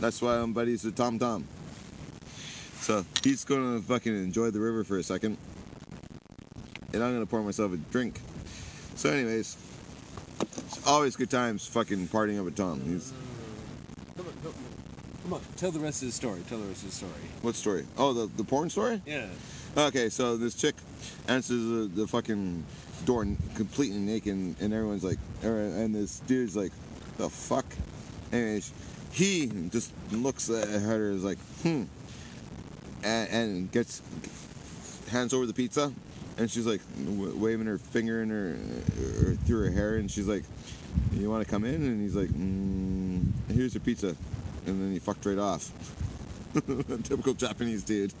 That's why I'm buddies with Tom Tom. So he's gonna fucking enjoy the river for a second, and I'm gonna pour myself a drink. So, anyways, it's always good times fucking partying up with Tom. He's Come on, come on, come on. Tell the rest of the story. Tell the rest of the story. what story? Oh, the the porn story. Yeah. Okay, so this chick answers the, the fucking door completely naked, and, and everyone's like, er, and this dude's like, the fuck? Anyways, he just looks at her is like, hmm, and, and gets hands over the pizza, and she's like waving her finger in her, uh, through her hair, and she's like, you want to come in? And he's like, mm, here's your pizza, and then he fucked right off. [LAUGHS] Typical Japanese dude.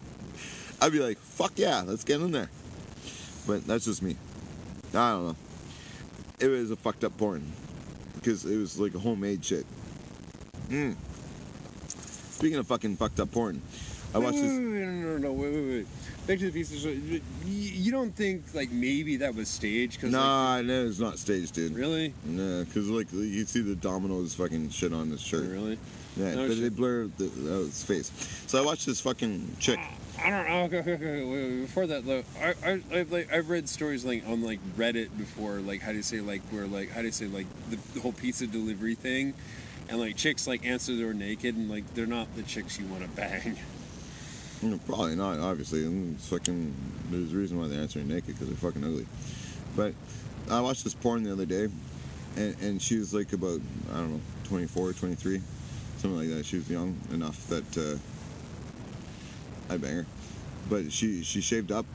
I'd be like, fuck yeah, let's get in there. But that's just me. I don't know. It was a fucked up porn. Because it was like a homemade shit. Mm. Speaking of fucking fucked up porn, I watched this. No, no, no, wait, wait, wait. Back to the pizza. So, you, you don't think like maybe that was staged? Cause, like, Nah, no, it's not staged, dude. really? Nah, because like you see the Domino's fucking shit on his shirt. Really? Yeah, No but shit. they blur the, uh, his face. So I watched this fucking chick. I don't know. Okay, okay, okay. Wait, wait, before that, though, I, I, I've like I've read stories like on like Reddit before, like how do you say like where like how do you say like the, the whole pizza delivery thing, and like chicks like answer the door naked, and like they're not the chicks you want to bang. No, probably not, obviously. And fucking. There's a reason why they're answering naked because they're fucking ugly. But I watched this porn the other day, and, and she was like about I don't know 24, 23, something like that. She was young enough that uh, I'd bang her. But she she shaved up,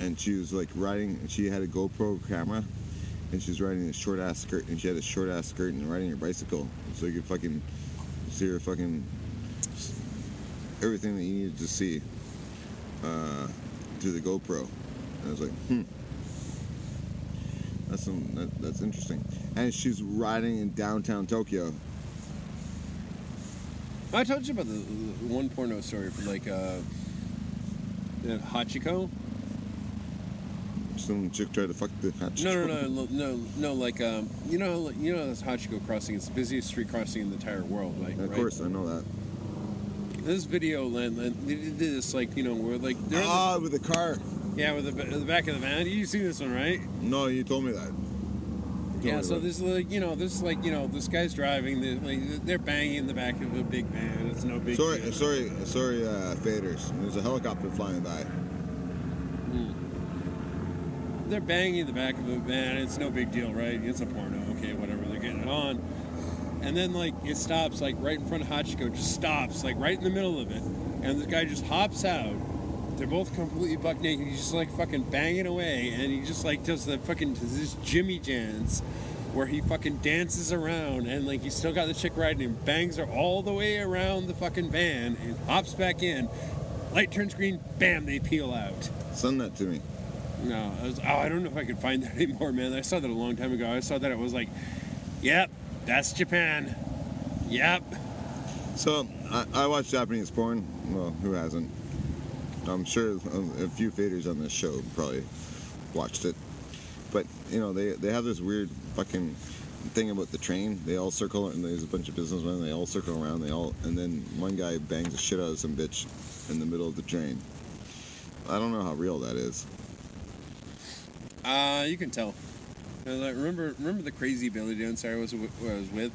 and she was like riding. She had a GoPro camera, and she's riding a short ass skirt, and she had a short ass skirt and riding her bicycle, so you could fucking see her fucking everything that you needed to see uh, through the GoPro. And I was like, hmm. That's some, that, that's interesting. And she's riding in downtown Tokyo. I told you about the, one porno story for like uh, uh, Hachiko. Some chick tried to fuck the hatch. No, no, no, no, no, no. Like um, you know, you know, this Hachiko crossing. It's the busiest street crossing in the entire world, right? Of right? course, I know that. This video, land, they did this like you know, where like in the- Ah, with the car. yeah, with the, the back of the van. You see this one, right? No, you told me that. Told Yeah. me So that. this is like you know, this is like you know, this guy's driving. They're, like, they're banging in the back of a big van. It's no big. Sorry, deal. sorry, sorry, uh, faders. There's a helicopter flying by. They're banging the back of a van. It's no big deal, right? It's a porno. Okay, whatever. They're getting it on. And then like it stops like right in front of Hachiko. Just stops like right in the middle of it. And the guy just hops out. They're both completely buck naked. He's just like fucking banging away, and he just like does the fucking this Jimmy dance, where he fucking dances around, and like he's still got the chick riding him, bangs her all the way around the fucking van, and hops back in. Light turns green, bam, they peel out. Send that to me. No, I was, oh, I don't know if I could find [LAUGHS] that anymore, man. I saw that a long time ago. I saw that it was like, yep, that's Japan. Yep. So I, I watch Japanese porn. Well, who hasn't? I'm sure a a few faders on this show probably watched it. But you know they they have this weird fucking thing about the train. They all circle, and there's a bunch of businessmen. They all circle around. They all, and then one guy bangs the shit out of some bitch in the middle of the train. I don't know how real that is. Uh, you can tell. Uh, like, remember, remember the crazy Billy dancer I was wi- I was with,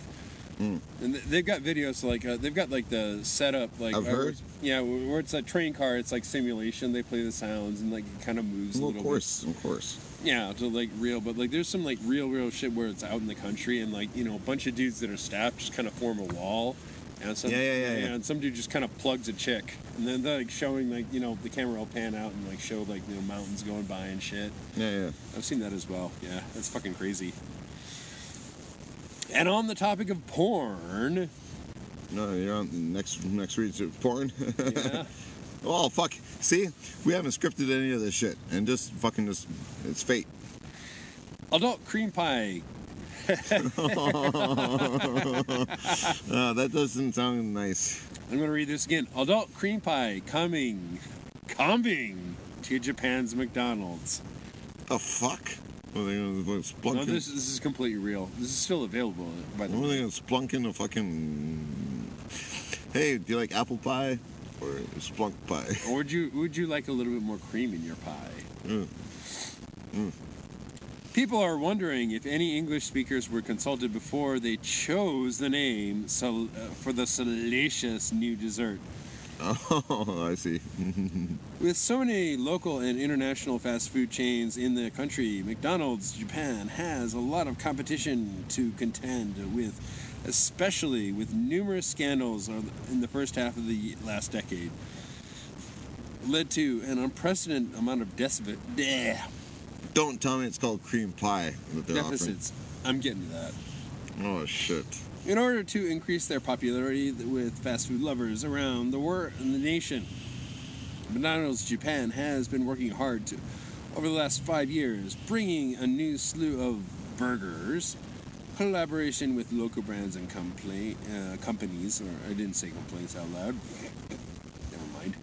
Mm. and th- they've got videos like uh, they've got like the setup like I've heard. yeah, where it's a train car. It's like simulation. They play the sounds and like it kind of moves a Well, little of course, of course. Yeah, to like real, but like there's some like real, real shit where it's out in the country and like you know a bunch of dudes that are staff just kind of form a wall. And some, Yeah, yeah, yeah. And some dude just kind of plugs a chick, and then they're like showing like you know the camera will pan out and like show like you know mountains going by and shit. Yeah, yeah. I've seen that as well. Yeah, that's fucking crazy. And on the topic of porn, No, you're on the next next read to porn. [LAUGHS] yeah, oh fuck! See, we haven't scripted any of this shit, and just fucking just it's fate. adult cream pie. [LAUGHS] Uh, that doesn't sound nice. I'm gonna read this again. Adult cream pie coming, coming to Japan's McDonald's. The fuck? What are they gonna do, splunk? No, this this is completely real. This is still available, by the what are they way. gonna splunk in the fucking? Hey, do you like apple pie or splunk pie? Or would you would you like a little bit more cream in your pie? Mm. People are wondering if any English speakers were consulted before they chose the name uh, for the salacious new dessert. [LAUGHS] Oh, I see. [LAUGHS] With so many local and international fast food chains in the country, McDonald's Japan has a lot of competition to contend with, especially with numerous scandals in the first half of the last decade. Led to an unprecedented amount of decibit, bleh, Don't tell me it's called cream pie that they're deficits. I'm getting to that. Oh shit. In order to increase their popularity with fast food lovers around the world and the nation, McDonald's Japan has been working hard to, over the last five years, bringing a new slew of burgers, collaboration with local brands and compla- uh, companies. Or I didn't say complaints out loud. Never mind.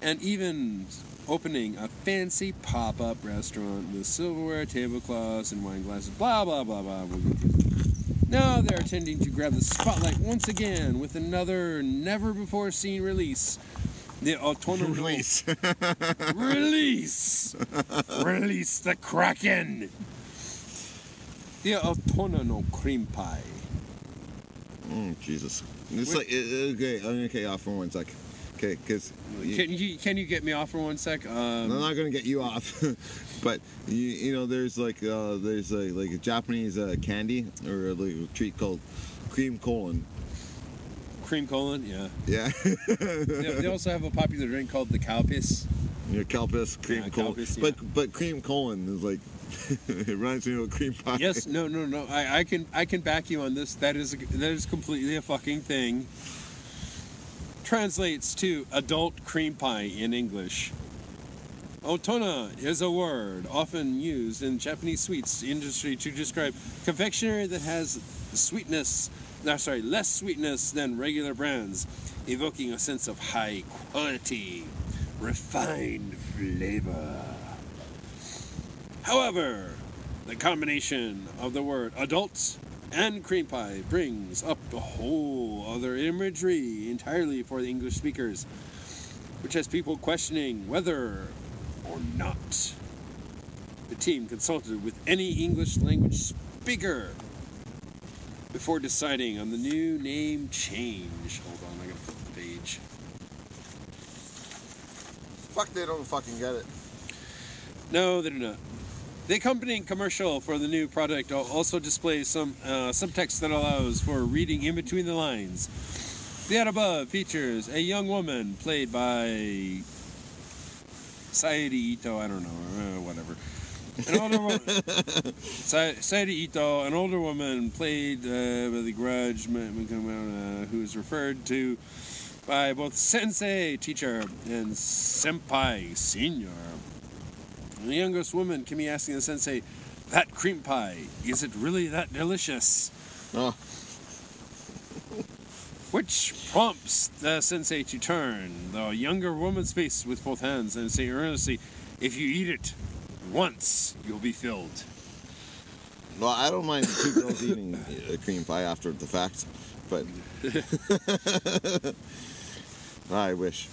And even opening a fancy pop-up restaurant with silverware, tablecloths, and wine glasses. Blah blah blah blah. We'll get to now they're intending to grab the spotlight once again with another never before seen release. The autonomous [LAUGHS] Release. [LAUGHS] release, release the Kraken. The autonomous cream pie. oh Jesus. It's like okay. I'm gonna you off for one sec. Okay, because Can you can you get me off for one sec? Um, I'm not gonna get you off, [LAUGHS] but you, you know there's like uh, there's a, like a Japanese uh, candy or a little treat called cream colon. cream colon, yeah. Yeah, [LAUGHS] They, they also have a popular drink called the cow piss. your calpis cream Yeah, colon. Calpis, yeah. But but cream colon is like [LAUGHS] it reminds me of a cream pie. Yes, no, no, no. I, I can I can back you on this. That is that is completely a fucking thing. Translates to adult cream pie in English. Otona is a word often used in Japanese sweets industry to describe confectionery that has sweetness, no, sorry, less sweetness than regular brands, evoking a sense of high quality, refined flavor. However, the combination of the word adult and cream pie brings up a whole other imagery entirely for the English speakers, which has people questioning whether or not the team consulted with any English language speaker before deciding on the new name change. Hold on, I gotta flip the page. Fuck, they don't fucking get it. No, they do not. The accompanying commercial for the new product also displays some uh, subtext that allows for reading in between the lines. The ad above features a young woman played by Sairi Ito, I don't know, uh, whatever. An older woman, [LAUGHS] Ito, an older woman played uh, by the Grudge, who is referred to by both sensei, teacher, and senpai, senior. The youngest woman can be asking the sensei, that cream pie, is it really that delicious? Oh, [LAUGHS] Which prompts the sensei to turn the younger woman's face with both hands and say earnestly, if you eat it once, you'll be filled. Well, I don't mind two girls eating a cream pie after the fact, but [LAUGHS] [LAUGHS] I wish.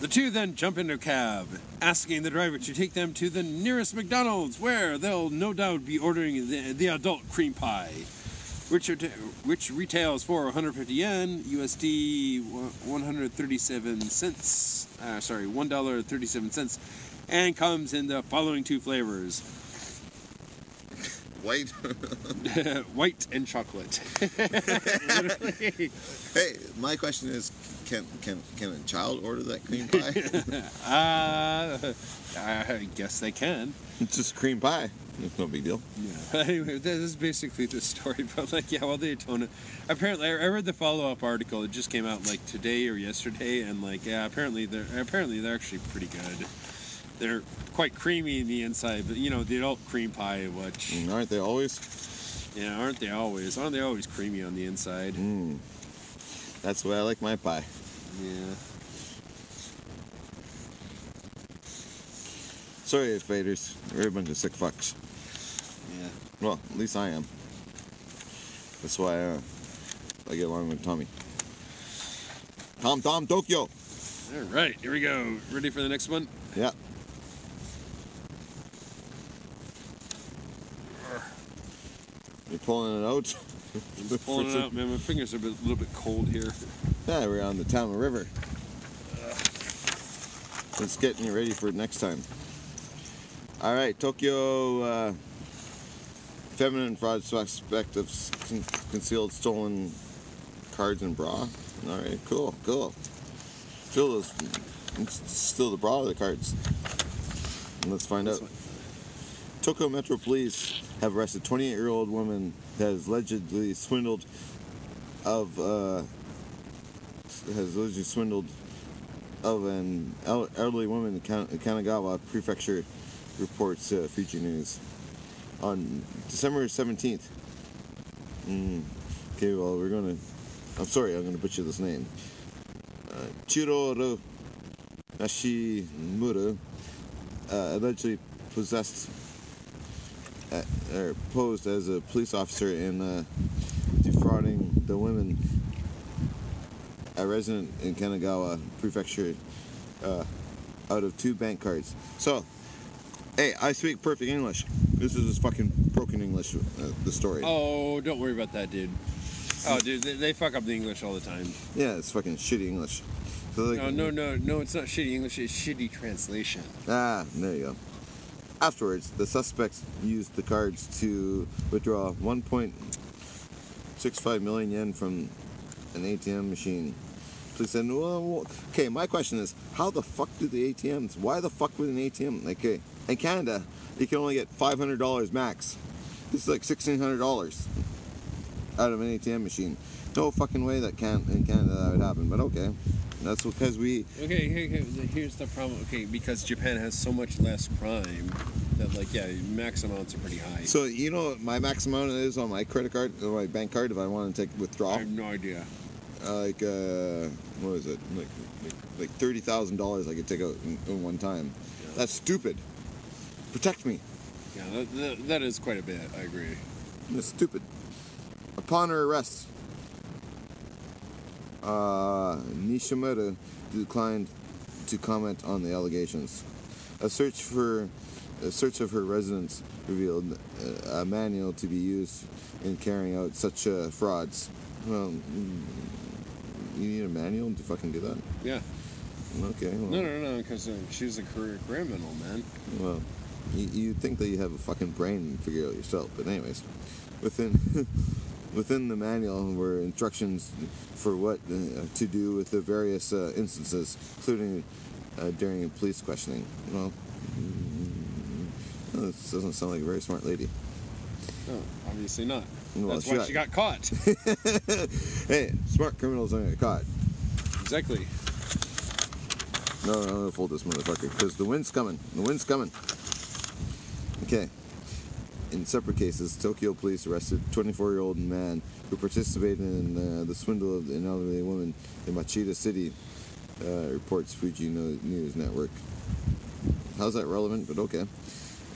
The two then jump into a cab, asking the driver to take them to the nearest McDonald's, where they'll no doubt be ordering the, the adult cream pie, which which retails for 150 yen, USD 137 cents. Uh, sorry, one dollar 37 cents, and comes in the following two flavors: White. [LAUGHS] white and chocolate. [LAUGHS] hey, my question is, can can can a child order that cream [LAUGHS] pie? uh, I guess they can. it's just cream pie. It's no big deal. Yeah. [LAUGHS] Anyway, this is basically the story. [LAUGHS] But like, yeah, well, Daytona. Apparently, I read the follow-up article. It just came out like today or yesterday, and like, yeah, apparently they're apparently they're actually pretty good. They're quite creamy in the inside, but you know, the adult cream pie, which Mm, Aren't they always? yeah, aren't they always? Aren't they always creamy on the inside? Mm. That's the way I like my pie. Yeah. Sorry, faders. We're a bunch of sick fucks. Yeah. Well, at least I am. That's why uh, I get along with Tommy. Tom Tom Tokyo. All right, here we go. Ready for the next one? Yeah. You're pulling it out. I'm just pulling it out, man. My fingers are a bit- little bit cold here. Yeah, we're on the Tama River. Let's get you ready for next time. All right, Tokyo uh, feminine fraud suspect of con- concealed stolen cards and bra. All right, cool, cool. Steal those, steal the bra or the cards. Let's find out. Tokyo Metro Police have arrested 28-year-old woman has allegedly swindled of uh, has allegedly swindled of an elderly woman in Kanagawa Prefecture, reports uh, Fuji News. On December 17th. Mm, okay, well, we're to. I'm sorry, I'm to butcher this name. Uh, Chiroro Nashimura uh, allegedly possessed uh, or posed as a police officer in uh, defrauding the women a resident in Kanagawa Prefecture uh, out of two bank cards. So, hey, I speak perfect English. This is just fucking broken English, uh, the story. Oh, don't worry about that, dude. Oh, dude, they, they fuck up the English all the time. Yeah, it's fucking shitty English. So, like, No, no, no, no, it's not shitty English, it's shitty translation. Ah, there you go. Afterwards, the suspects used the cards to withdraw 1.65 million yen from an ATM machine. Police said, well, okay, my question is, how the fuck do the ATMs, why the fuck would an ATM, okay, in Canada, you can only get $500 max. This is like $1,600 out of an ATM machine. No fucking way that can in Canada that would happen, but okay. That's because we Okay, here- here- here's the problem. Okay, because Japan has so much less crime that, like, yeah, max amounts are pretty high. So you know what my max amount is on my credit card, or my bank card, if I want to take withdraw? I have no idea. uh, like uh, what is it, like like, like thirty thousand dollars I could take out in, in one time. That's stupid. Protect me. Yeah, that, that, that is quite a bit. I agree. That's stupid. Upon her arrest, uh, Nishimura declined to comment on the allegations. A search for a search of her residence revealed uh, a manual to be used in carrying out such uh, frauds. Well, you need a manual to fucking do that? Yeah. Okay. Well, No, no, no, because uh, she's a career criminal, man. Well, you, you'd think that you have a fucking brain and figure it out yourself. But anyways, within [LAUGHS] within the manual were instructions for what uh, to do with the various uh, instances, including uh, during police questioning. Well, mm, this doesn't sound like a very smart lady. No, obviously not. Well, That's she why got- she got caught. [LAUGHS] hey, smart criminals don't get caught. exactly. No, no, I'm gonna fold this motherfucker because the wind's coming. The wind's coming. Okay. In separate cases, Tokyo police arrested 24-year-old man who participated in uh, the swindle of an elderly woman in Machida City, uh, reports Fuji News Network. How's that relevant? But okay.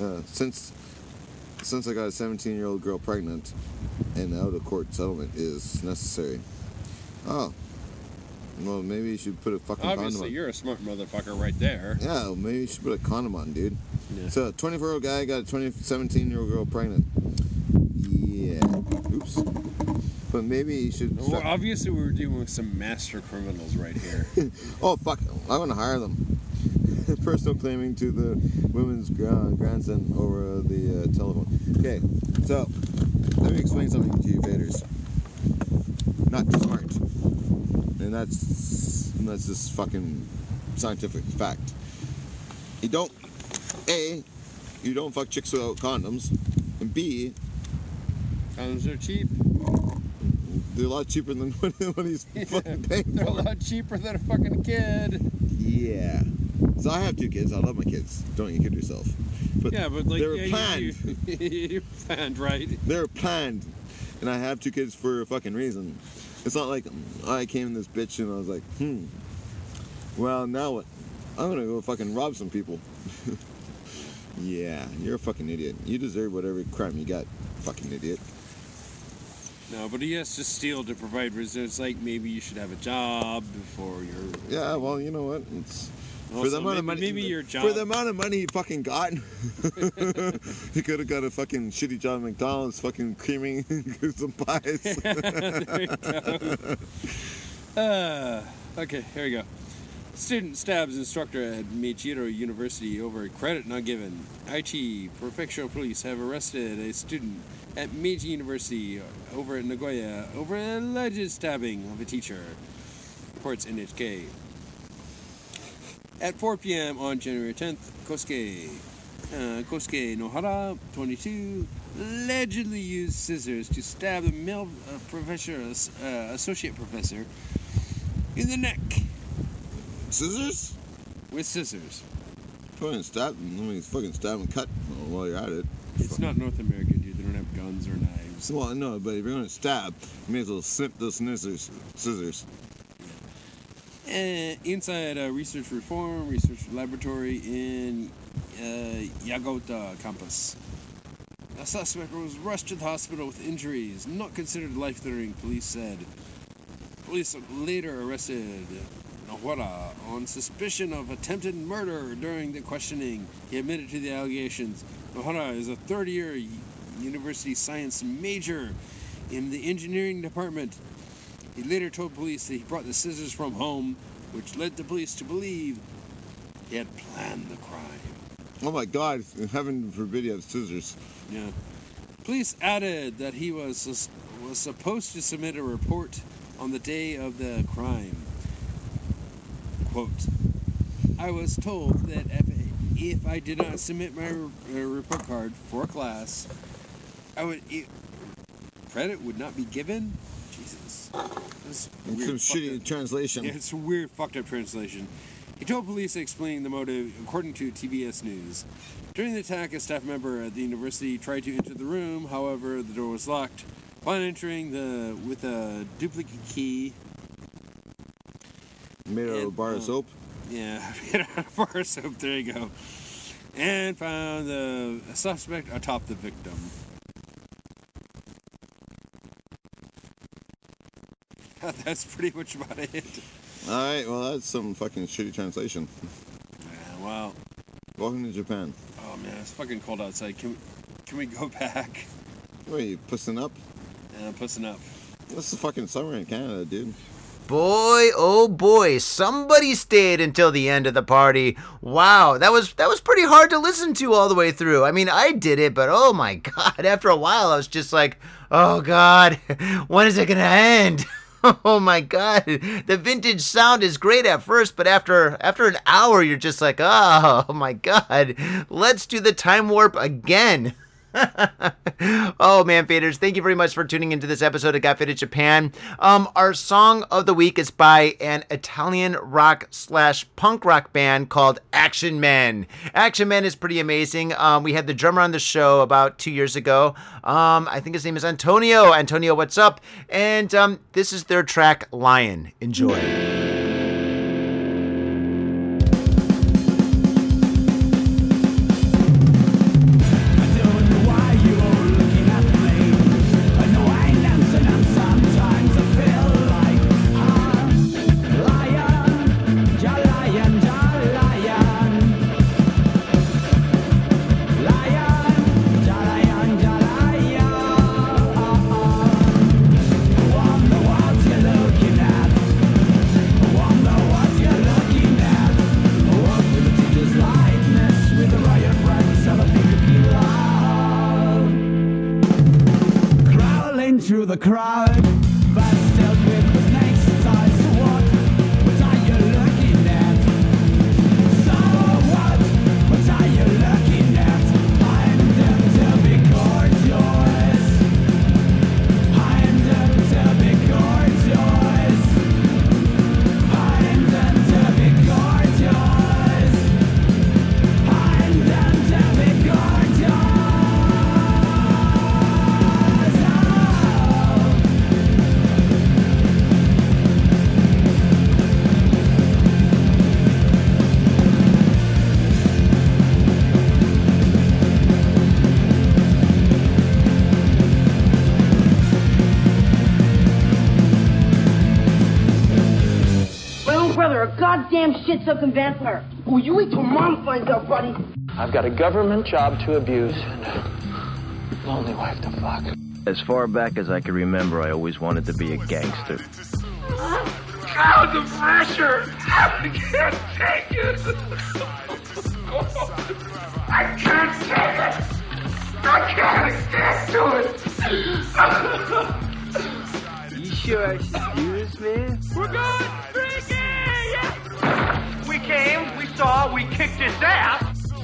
Uh, since since I got a 17 year old girl pregnant, an out of court settlement is necessary. Oh. Well, maybe you should put a fucking condom on. Obviously, you're a smart motherfucker right there. Yeah, well, maybe you should put a condom on, dude. Yeah. So, a 24 year old guy got a 20, 17 year old girl pregnant. Yeah. Oops. But maybe you should. Well, Start... obviously, we were dealing with some master criminals right here. [LAUGHS] Oh, fuck. I want to hire them. [LAUGHS] Personal claiming to the woman's grandson over the uh, telephone. Okay, so let me explain something to you, Vaders. Not smart. And that's that's just fucking scientific fact. You don't A, you don't fuck chicks without condoms. And B, Condoms are cheap. they're a lot cheaper than [LAUGHS] what, what he's fucking paying They're a lot cheaper than a fucking kid. Yeah. So I have two kids. I love my kids. Don't you kid yourself. But Yeah, but like, they're yeah, planned. You, [LAUGHS] you, you planned, right? They're planned, and I have two kids for a fucking reason. It's not like I came in this bitch and I was like, hmm. Well, now what? I'm gonna go fucking rob some people. [LAUGHS] yeah, you're a fucking idiot. You deserve whatever crime you got, fucking idiot. No, but he has to steal to provide reserves. Like maybe you should have a job before you're. Yeah, well, you know what? It's for the amount of money. maybe your For the amount of money he fucking got, [LAUGHS] he could have got a fucking shitty job at McDonald's, fucking creaming [LAUGHS] some pies. [LAUGHS] Uh, okay, here we go. Student stabs instructor at Meichiro University over credit not given. Aichi Prefectural Police have arrested a student at Meiji University over at Nagoya over an alleged stabbing of a teacher. Reports NHK. At 4 p.m. on January 10th, Kosuke, uh, Kosuke Nohara, 22, allegedly used scissors to stab a male uh, professor, uh, associate professor, in the neck Scissors? with scissors. And stab him. Let me fucking stab and cut while you're at it. It's not North America, dude. They don't have guns or knives. Well, no, but if you're gonna stab, you may as well snip those scissors. Scissors. Uh, inside a research reform research laboratory in uh, Yagota campus. A suspect was rushed to the hospital with injuries not considered life-threatening, police said. Police later arrested Nohara on suspicion of attempted murder during the questioning. He admitted to the allegations. Nohara is a third-year university science major in the engineering department he later told police that he brought the scissors from home, which led the police to believe he had planned the crime. Oh my God! Heaven forbid you have scissors. Yeah. Police added that he was was supposed to submit a report on the day of the crime. Quote: I was told that if, if I did not submit my report card for class, I would it, credit would not be given. Some shitty up- translation. yeah, it's a weird, fucked up translation. He told police explaining the motive, according to TBS News. During the attack, a staff member at the university tried to enter the room. However, the door was locked. Upon entering the with a duplicate key, Made out of a bar of soap. yeah, [LAUGHS] made bar of soap. There you go. And found the suspect atop the victim. [LAUGHS] That's pretty much about it. All right. Well, that's some fucking shitty translation. Yeah, well, Welcome to Japan. oh man, it's fucking cold outside. Can we, can we go back? What are you pussing up? And I'm pussing up. This is fucking summer in Canada, dude. Boy, oh boy, somebody stayed until the end of the party. Wow, that was that was pretty hard to listen to all the way through. I mean, I did it, but oh my [LAUGHS] god, after a while I was just like, "Oh god, [LAUGHS] when is it going to end?" [LAUGHS] Oh my god. The vintage sound is great at first, but after after an hour you're just like, ah, "Oh my god. Let's do the time warp again." [LAUGHS] oh man, faders! Thank you very much for tuning into this episode of Got Faded Japan. Um, our song of the week is by an Italian rock slash punk rock band called Action Men. Action Men is pretty amazing. Um, we had the drummer on the show about two years ago. Um, I think his name is Antonio. Antonio, what's up? And um, this is their track Lion. Enjoy. Shit-sucking. Will you wait till mom finds out, buddy? I've got a government job to abuse and a lonely wife to fuck. As far back as I can remember, I always wanted to be a gangster. God, the pressure! I can't take it! I can't take it! I can't stand to it! You sure I should do